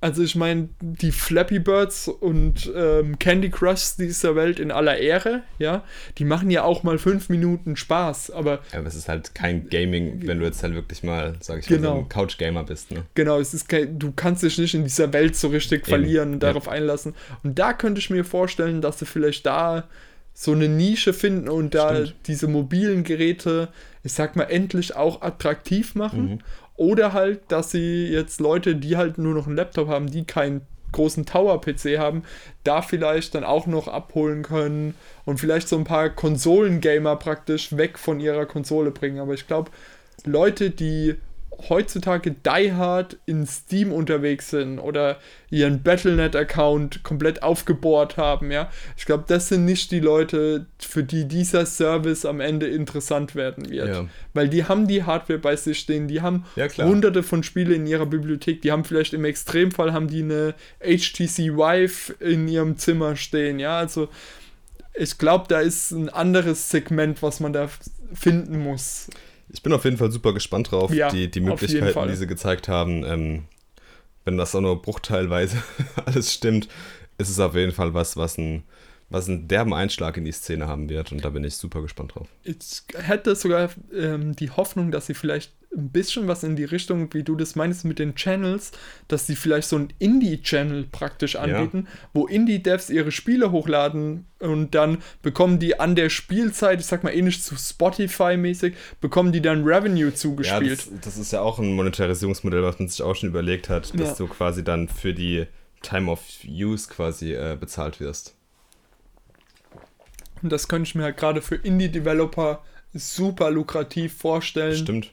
also ich meine, die Flappy Birds und ähm, Candy Crush dieser Welt in aller Ehre, ja, die machen ja auch mal fünf Minuten Spaß, aber Aber es ist halt kein Gaming, wenn du jetzt halt wirklich mal, sag ich mal, Genau. so ein Couch-Gamer bist. Ne? Genau, es ist kein, du kannst dich nicht in dieser Welt so richtig Eben, verlieren und ja. darauf einlassen. Und da könnte ich mir vorstellen, dass sie vielleicht da so eine Nische finden und da Stimmt. diese mobilen Geräte, ich sag mal, endlich auch attraktiv machen. Mhm. Oder halt, dass sie jetzt Leute, die halt nur noch einen Laptop haben, die keinen großen Tower-PC haben, da vielleicht dann auch noch abholen können und vielleicht so ein paar Konsolengamer praktisch weg von ihrer Konsole bringen. Aber ich glaube, Leute, die heutzutage die hard in Steam unterwegs sind oder ihren Battlenet-Account komplett aufgebohrt haben, ja. Ich glaube, das sind nicht die Leute, für die dieser Service am Ende interessant werden wird. Ja. Weil die haben die Hardware bei sich stehen, die haben Ja, hunderte von Spiele in ihrer Bibliothek, die haben vielleicht im Extremfall haben die eine HTC Vive in ihrem Zimmer stehen, ja. Also ich glaube, da ist ein anderes Segment, was man da finden muss. Ich bin auf jeden Fall super gespannt drauf, Ja, die, die Möglichkeiten, die sie gezeigt haben. Ähm, wenn das auch nur bruchteilweise [laughs] alles stimmt, ist es auf jeden Fall was, was ein was einen derben Einschlag in die Szene haben wird und da bin ich super gespannt drauf. Ich hätte sogar ähm, die Hoffnung, dass sie vielleicht ein bisschen was in die Richtung, wie du das meinst mit den Channels, dass sie vielleicht so ein Indie-Channel praktisch anbieten, wo Indie-Devs ihre Spiele hochladen und dann bekommen die an der Spielzeit, ich sag mal ähnlich zu Spotify-mäßig, bekommen die dann Revenue Ja, zugespielt. das, das ist ja auch ein Monetarisierungsmodell, was man sich auch schon überlegt hat, dass Ja. du quasi dann für die Time of Use quasi äh, bezahlt wirst. Und das könnte ich mir halt gerade für Indie-Developer super lukrativ vorstellen, Stimmt,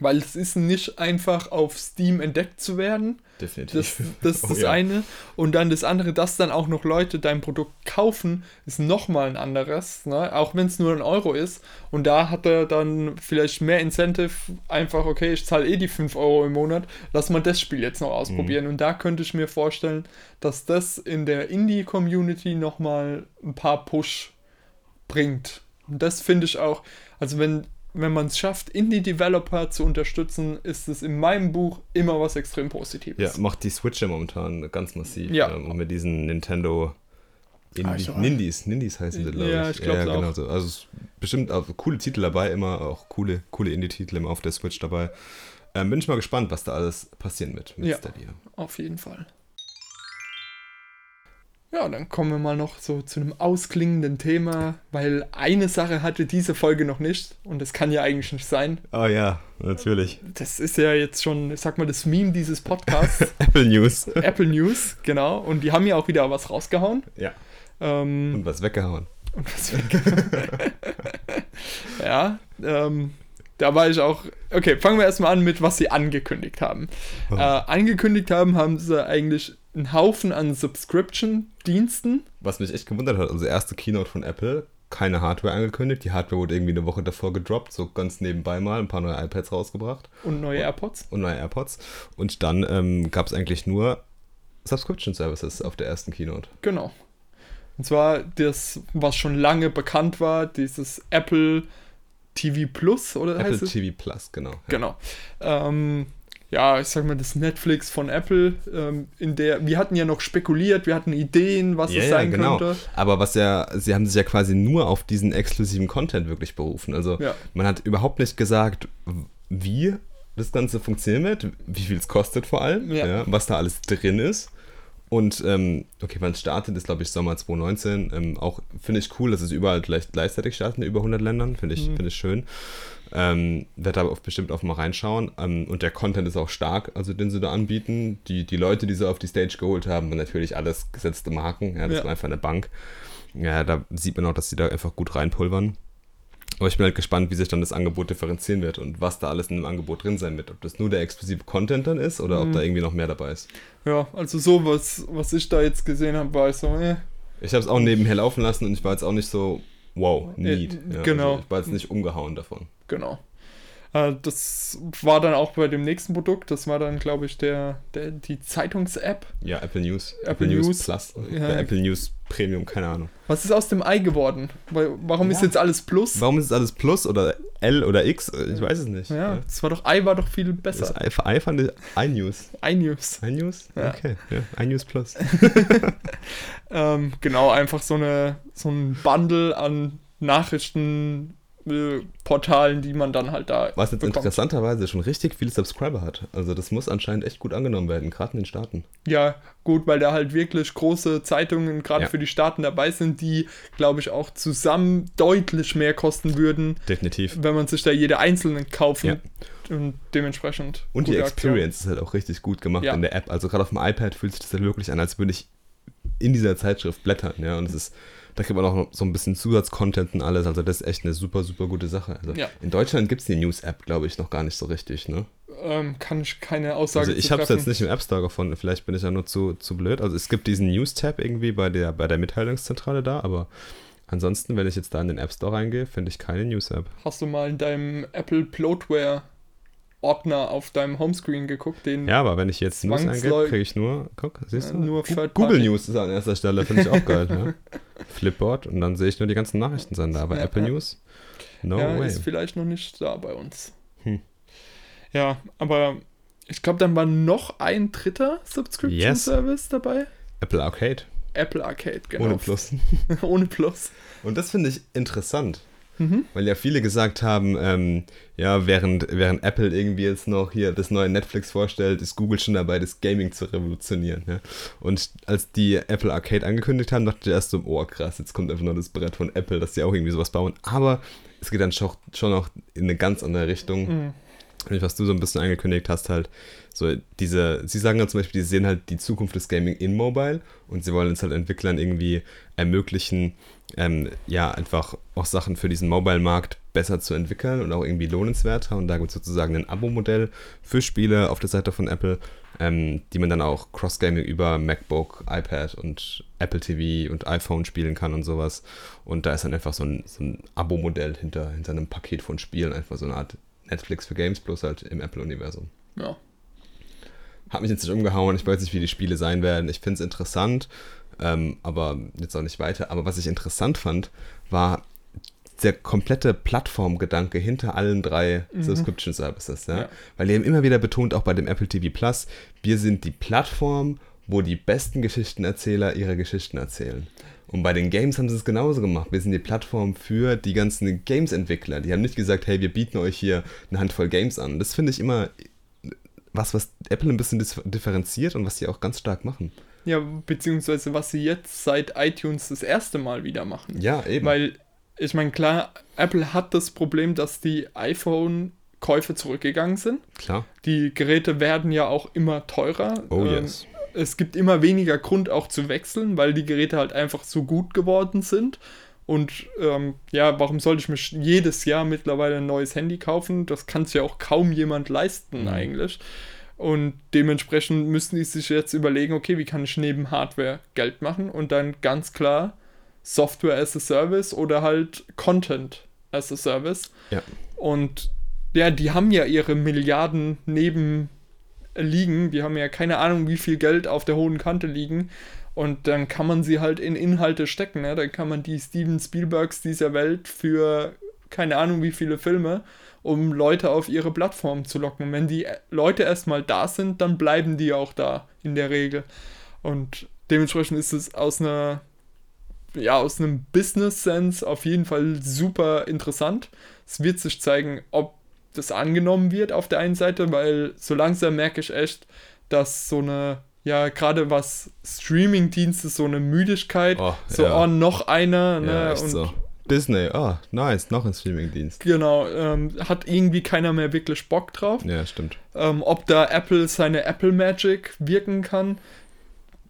weil es ist nicht einfach auf Steam entdeckt zu werden. Das, definitiv. das [laughs] ist Oh das ja. eine. Und dann das andere, dass dann auch noch Leute dein Produkt kaufen, ist nochmal ein anderes. Ne? Auch wenn es nur ein Euro ist. Und da hat er dann vielleicht mehr Incentive, einfach, okay, ich zahle eh die 5 Euro im Monat, lass mal das Spiel jetzt noch ausprobieren. Mhm. Und da könnte ich mir vorstellen, dass das in der Indie-Community nochmal ein paar Push bringt. Und das finde ich auch, also wenn, wenn man es schafft, Indie-Developer zu unterstützen, ist es in meinem Buch immer was extrem Ja, Positives. macht die Switch ja momentan ganz massiv. Ja. Ähm, und mit diesen Nintendo Indie, Also, Nindies, Nindies heißen sie, glaube ich. Ja, ich glaub's ja, genau auch. so. Also es ist bestimmt auch coole Titel dabei, immer auch coole, coole Indie-Titel immer auf der Switch dabei. Ähm, bin ich mal gespannt, was da alles passieren wird mit Ja. Stadia. Auf jeden Fall. Ja, dann kommen wir mal noch so zu einem ausklingenden Thema, weil eine Sache hatte diese Folge noch nicht und das kann ja eigentlich nicht sein. Oh ja, natürlich. Das ist ja jetzt schon, ich sag mal, das Meme dieses Podcasts, [laughs] Apple News. Apple News, genau. Und die haben ja auch wieder was rausgehauen. ja. Ähm, Und was weggehauen. Und was weg. [laughs] ja, ähm, da war ich auch. Okay, fangen wir erstmal an mit, was sie angekündigt haben. Oh. Äh, angekündigt haben, haben sie eigentlich einen Haufen an Subscription-Diensten. Was mich echt gewundert hat, also erste Keynote von Apple, keine Hardware angekündigt. Die Hardware wurde irgendwie eine Woche davor gedroppt, so ganz nebenbei mal, ein paar neue iPads rausgebracht Und neue AirPods. und neue AirPods. Und dann ähm, gab es eigentlich nur Subscription Services auf der ersten Keynote. Genau. Und zwar das, was schon lange bekannt war, dieses Apple TV Plus, oder Apple heißt es? TV Plus, genau. Genau. Ähm, ja, ich sag mal, das Netflix von Apple, ähm, in der, wir hatten ja noch spekuliert, wir hatten Ideen, was Ja, es ja, sein genau. könnte. Aber was ja, sie haben sich ja quasi nur auf diesen exklusiven Content wirklich berufen. Also Ja. man hat überhaupt nicht gesagt, wie das Ganze funktionieren wird, wie viel es kostet vor allem, Ja. ja. was da alles drin ist. Und ähm, okay, wann es startet, ist glaube ich Sommer 2019. Ähm, auch finde ich cool, dass es überall gleich, gleichzeitig startet in über 100 Ländern. Finde ich, Mhm. finde ich schön. Ähm, werde da bestimmt auch mal reinschauen. Ähm, und der Content ist auch stark, also den sie da anbieten. Die, die Leute, die sie auf die Stage geholt haben, sind natürlich alles gesetzte Marken. Ja, das Ja. war einfach eine Bank. Ja, da sieht man auch, dass sie da einfach gut reinpulvern. Aber ich bin halt gespannt, wie sich dann das Angebot differenzieren wird und was da alles in dem Angebot drin sein wird. Ob das nur der exklusive Content dann ist oder Mhm. ob da irgendwie noch mehr dabei ist. Ja, also so, was, was ich da jetzt gesehen habe, war ich so, äh, Ich habe es auch nebenher laufen lassen und ich war jetzt auch nicht so, wow, neat. Äh, Ja, genau. Also ich war jetzt nicht umgehauen davon. genau. Äh, das war dann auch bei dem nächsten Produkt, das war dann, glaube ich, der, der, die Zeitungs-App. Ja, Apple News. Apple News. Plus. Ja. Apple News Premium, keine Ahnung. Was ist aus dem Ei geworden? Warum ist Ja. jetzt alles Plus? Warum ist es alles Plus oder L oder X? Ich weiß es nicht. Ja, das war doch Ei war doch viel Das besser. I, I fand ich iNews. iNews. iNews? Ja. Okay, ja. iNews Plus. [laughs] [laughs] Ähm, genau, einfach so, eine, so ein Bundle an Nachrichtenportalen, äh, Portalen, die man dann halt da Was jetzt bekommt. interessanterweise schon richtig viele Subscriber hat. Also das muss anscheinend echt gut angenommen werden, gerade in den Staaten. Ja, gut, weil da halt wirklich große Zeitungen gerade Ja. für die Staaten dabei sind, die, glaube ich, auch zusammen deutlich mehr kosten würden, Definitiv. wenn man sich da jede einzelne kaufen Ja. und dementsprechend. Und die gute Aktion. Experience ist halt auch richtig gut gemacht Ja. in der App. Also gerade auf dem iPad fühlt sich das halt wirklich an, als würde ich in dieser Zeitschrift blättern. Ja, und es ist, da kriegt man auch noch so ein bisschen Zusatzcontent und alles. Also das ist echt eine super, super gute Sache. Also Ja. in Deutschland gibt es die News-App, glaube ich, noch gar nicht so richtig. Ne? Ähm, kann ich keine Aussage Also ich habe es jetzt nicht im App Store gefunden. Vielleicht bin ich ja nur zu, zu blöd. Also es gibt diesen News-Tab irgendwie bei der, bei der Mitteilungszentrale da, aber ansonsten, wenn ich jetzt da in den App Store reingehe, finde ich keine News-App. Hast du mal in deinem Apple Bloatware Ordner auf deinem Homescreen geguckt, den Ja, aber wenn ich jetzt News eingebe, kriege ich nur, guck, siehst du? nur Google Party. News ist an erster Stelle, finde ich auch [laughs] geil. ja. Flipboard und dann sehe ich nur die ganzen Nachrichtensender, aber Ja, Apple ja. News? No ja, way. ist vielleicht noch nicht da bei uns. Hm. Ja, aber ich glaube, dann war noch ein dritter Subscription Yes. Service dabei. Apple Arcade, Apple Arcade, genau. ohne Plus. [laughs] Ohne Plus. Und das finde ich interessant. Mhm. Weil ja viele gesagt haben, ähm, ja, während, während Apple irgendwie jetzt noch hier das neue Netflix vorstellt, ist Google schon dabei, das Gaming zu revolutionieren. Ja? Und als die Apple Arcade angekündigt haben, dachte ich erst so, oh krass, jetzt kommt einfach nur das Brett von Apple, dass die auch irgendwie sowas bauen. Aber es geht dann schon, schon auch in eine ganz andere Richtung. Mhm. Was du so ein bisschen angekündigt hast, halt, so diese, sie sagen ja zum Beispiel, die sehen halt die Zukunft des Gaming in Mobile und sie wollen es halt Entwicklern irgendwie ermöglichen, ähm, ja, einfach auch Sachen für diesen Mobile-Markt besser zu entwickeln und auch irgendwie lohnenswerter. Und da gibt es sozusagen ein Abo-Modell für Spiele auf der Seite von Apple, ähm, die man dann auch Cross-Gaming über MacBook, iPad und Apple TV und iPhone spielen kann und sowas. Und da ist dann einfach so ein, so ein Abo-Modell hinter, hinter einem Paket von Spielen, einfach so eine Art Netflix für Games, bloß halt im Apple-Universum. Ja. Hat mich jetzt nicht umgehauen, ich weiß nicht, wie die Spiele sein werden. Ich finde es interessant, ähm, aber jetzt auch nicht weiter. Aber was ich interessant fand, war der komplette Plattformgedanke hinter allen drei Mhm. Subscription Services. Ja? Ja. Weil die haben immer wieder betont, auch bei dem Apple TV Plus, wir sind die Plattform, wo die besten Geschichtenerzähler ihre Geschichten erzählen. Und bei den Games haben sie es genauso gemacht. Wir sind die Plattform für die ganzen Games-Entwickler. Die haben nicht gesagt, hey, wir bieten euch hier eine Handvoll Games an. Das finde ich immer was, was Apple ein bisschen differenziert und was sie auch ganz stark machen. Ja, beziehungsweise was sie jetzt seit iTunes das erste Mal wieder machen. Ja, eben. Weil, ich meine, klar, Apple hat das Problem, dass die iPhone-Käufe zurückgegangen sind. Klar. Die Geräte werden ja auch immer teurer. Oh Ähm, yes. es gibt immer weniger Grund auch zu wechseln, weil die Geräte halt einfach so gut geworden sind. Und ähm, ja, warum sollte ich mich jedes Jahr mittlerweile ein neues Handy kaufen? Das kann sich ja auch kaum jemand leisten Mhm. eigentlich. Und dementsprechend müssen die sich jetzt überlegen, okay, wie kann ich neben Hardware Geld machen? Und dann ganz klar Software as a Service oder halt Content as a Service. Ja. Und ja, die haben ja ihre Milliarden neben liegen. Die haben ja keine Ahnung, wie viel Geld auf der hohen Kante liegen. Und dann kann man sie halt in Inhalte stecken. Ne? Dann kann man die Steven Spielbergs dieser Welt für keine Ahnung wie viele Filme, um Leute auf ihre Plattform zu locken. Und wenn die Leute erstmal da sind, dann bleiben die auch da in der Regel. Und dementsprechend ist es aus einer ja, aus einem Business-Sense auf jeden Fall super interessant. Es wird sich zeigen, ob das angenommen wird auf der einen Seite, weil so langsam merke ich echt, dass so eine, ja, gerade was Streaming-Dienste, so eine Müdigkeit, Oh, so, ja. oh, noch einer, ne, Ja, und so. Disney, ah, nice, noch ein Streamingdienst. genau, ähm, hat irgendwie keiner mehr wirklich Bock drauf. Ja, stimmt. Ähm, ob da Apple seine Apple Magic wirken kann,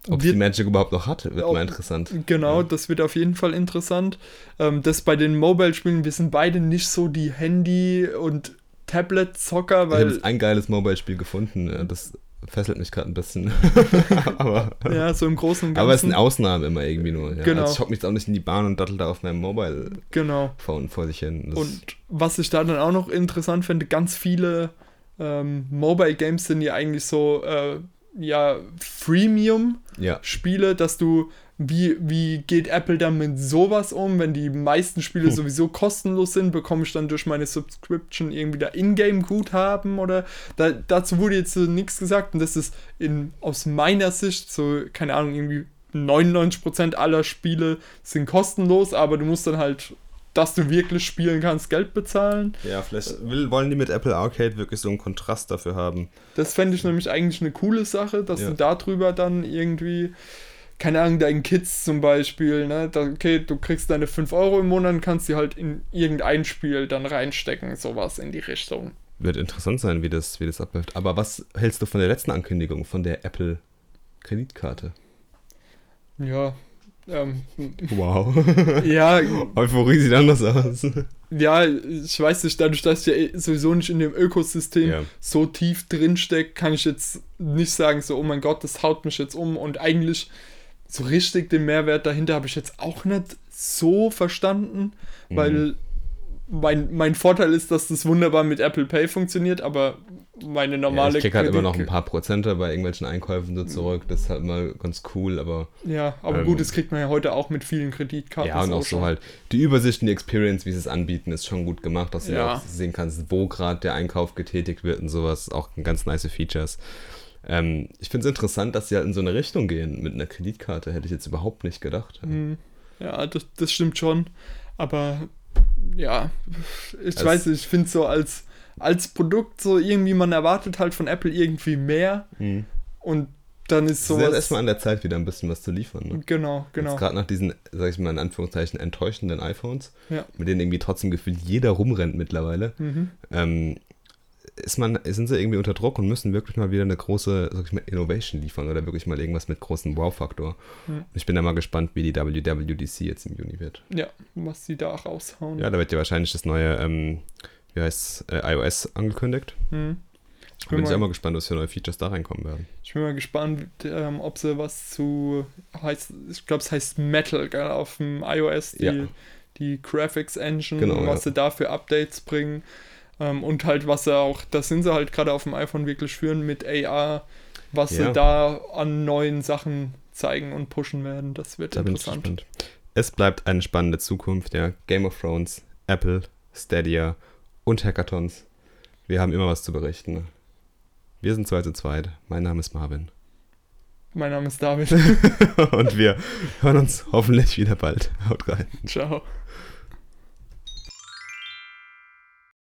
Ob Wird- die Magic überhaupt noch hat, wird Ob- mal interessant. Genau, Ja. das wird auf jeden Fall interessant. Ähm, das bei den Mobile-Spielen, wir sind beide nicht so die Handy- und Tablet-Zocker, Ich habe ein geiles Mobile-Spiel gefunden. ja, Das fesselt mich gerade ein bisschen. [laughs] aber, ja, so im Großen und aber es Ganzen. sind Ausnahmen immer irgendwie nur. Ja. Genau. Also ich hocke mich jetzt auch nicht in die Bahn und dattel da auf meinem Mobile-Phone genau. vor sich hin. Das Und was ich da dann auch noch interessant finde, ganz viele ähm, Mobile Games sind ja eigentlich so äh, ja Freemium-Spiele, ja, dass du wie, wie geht Apple dann mit sowas um, wenn die meisten Spiele Hm. sowieso kostenlos sind, bekomme ich dann durch meine Subscription irgendwie da Ingame-Guthaben oder da, dazu wurde jetzt so nichts gesagt und das ist in, aus meiner Sicht so, keine Ahnung, irgendwie 99% aller Spiele sind kostenlos, aber du musst dann halt, dass du wirklich spielen kannst, Geld bezahlen. ja, vielleicht will, wollen die mit Apple Arcade wirklich so einen Kontrast dafür haben. Das fände ich nämlich eigentlich eine coole Sache, dass Ja. du darüber dann irgendwie, keine Ahnung, deinen Kids zum Beispiel, ne, da, okay, du kriegst deine 5 Euro im Monat und kannst die halt in irgendein Spiel dann reinstecken, sowas in die Richtung. Wird interessant sein, wie das, wie das abläuft. Aber was hältst du von der letzten Ankündigung, von der Apple Kreditkarte? Ja, ähm, Wow. [laughs] ja, Euphorie sieht anders aus. ja, ich weiß nicht, dadurch, dass ich ja eh sowieso nicht in dem Ökosystem Ja. so tief drin stecke, kann ich jetzt nicht sagen, so, oh mein Gott, das haut mich jetzt um und eigentlich so richtig den Mehrwert dahinter habe ich jetzt auch nicht so verstanden, weil mein, mein Vorteil ist, dass das wunderbar mit Apple Pay funktioniert, aber meine Ja, normale ich krieg halt immer noch ein paar Prozente bei irgendwelchen Einkäufen so zurück. Das ist halt mal ganz cool, aber Ja, aber Ähm, gut, das kriegt man ja heute auch mit vielen Kreditkarten. ja, und auch so halt die Übersicht und die Experience, wie sie es anbieten, ist schon gut gemacht, dass du Ja. auch sehen kannst, wo gerade der Einkauf getätigt wird und sowas. Auch ganz nice Features. Ähm, ich finde es interessant, dass sie halt in so eine Richtung gehen mit einer Kreditkarte. Hätte ich jetzt überhaupt nicht gedacht. Hm, Ja, das, das stimmt schon. Aber ja, ich Es- weiß nicht, ich finde so als, als Produkt so irgendwie, man erwartet halt von Apple irgendwie mehr Hm. und dann ist Es ist erstmal an der Zeit, wieder ein bisschen was zu liefern. Ne? Genau, genau. Gerade nach diesen, sag ich mal in Anführungszeichen, enttäuschenden iPhones, Ja. mit denen irgendwie trotzdem gefühlt jeder rumrennt mittlerweile, Mhm. ähm, ist man, sind sie irgendwie unter Druck und müssen wirklich mal wieder eine große, sag ich mal, Innovation liefern oder wirklich mal irgendwas mit großem Wow-Faktor. Und Ich bin da mal gespannt, wie die WWDC jetzt im Juni wird. Ja, was sie da raushauen. Ja, da wird ja wahrscheinlich das neue, ähm, wie heißt äh, iOS angekündigt. Hm. Ich bin, bin ich auch mal, mal gespannt, was für neue Features da reinkommen werden. ich bin mal gespannt, ähm, ob sie was zu heißt, ich glaube, es heißt Metal, gell, auf dem iOS, die, Ja. die Graphics Engine, Genau, was ja. sie da für Updates bringen. Ähm, und halt, was sie auch, das sind sie halt gerade auf dem iPhone wirklich führen mit AR, was Ja. sie da an neuen Sachen zeigen und pushen werden. Das wird Da interessant. Es bleibt eine spannende Zukunft, ja. Game of Thrones, Apple, Stadia und Hackathons. Wir haben immer was zu berichten. Wir sind zwei zu zweit. Mein Name ist Marvin. Mein Name ist David. [laughs] und wir hören uns hoffentlich wieder bald. Haut rein. Ciao.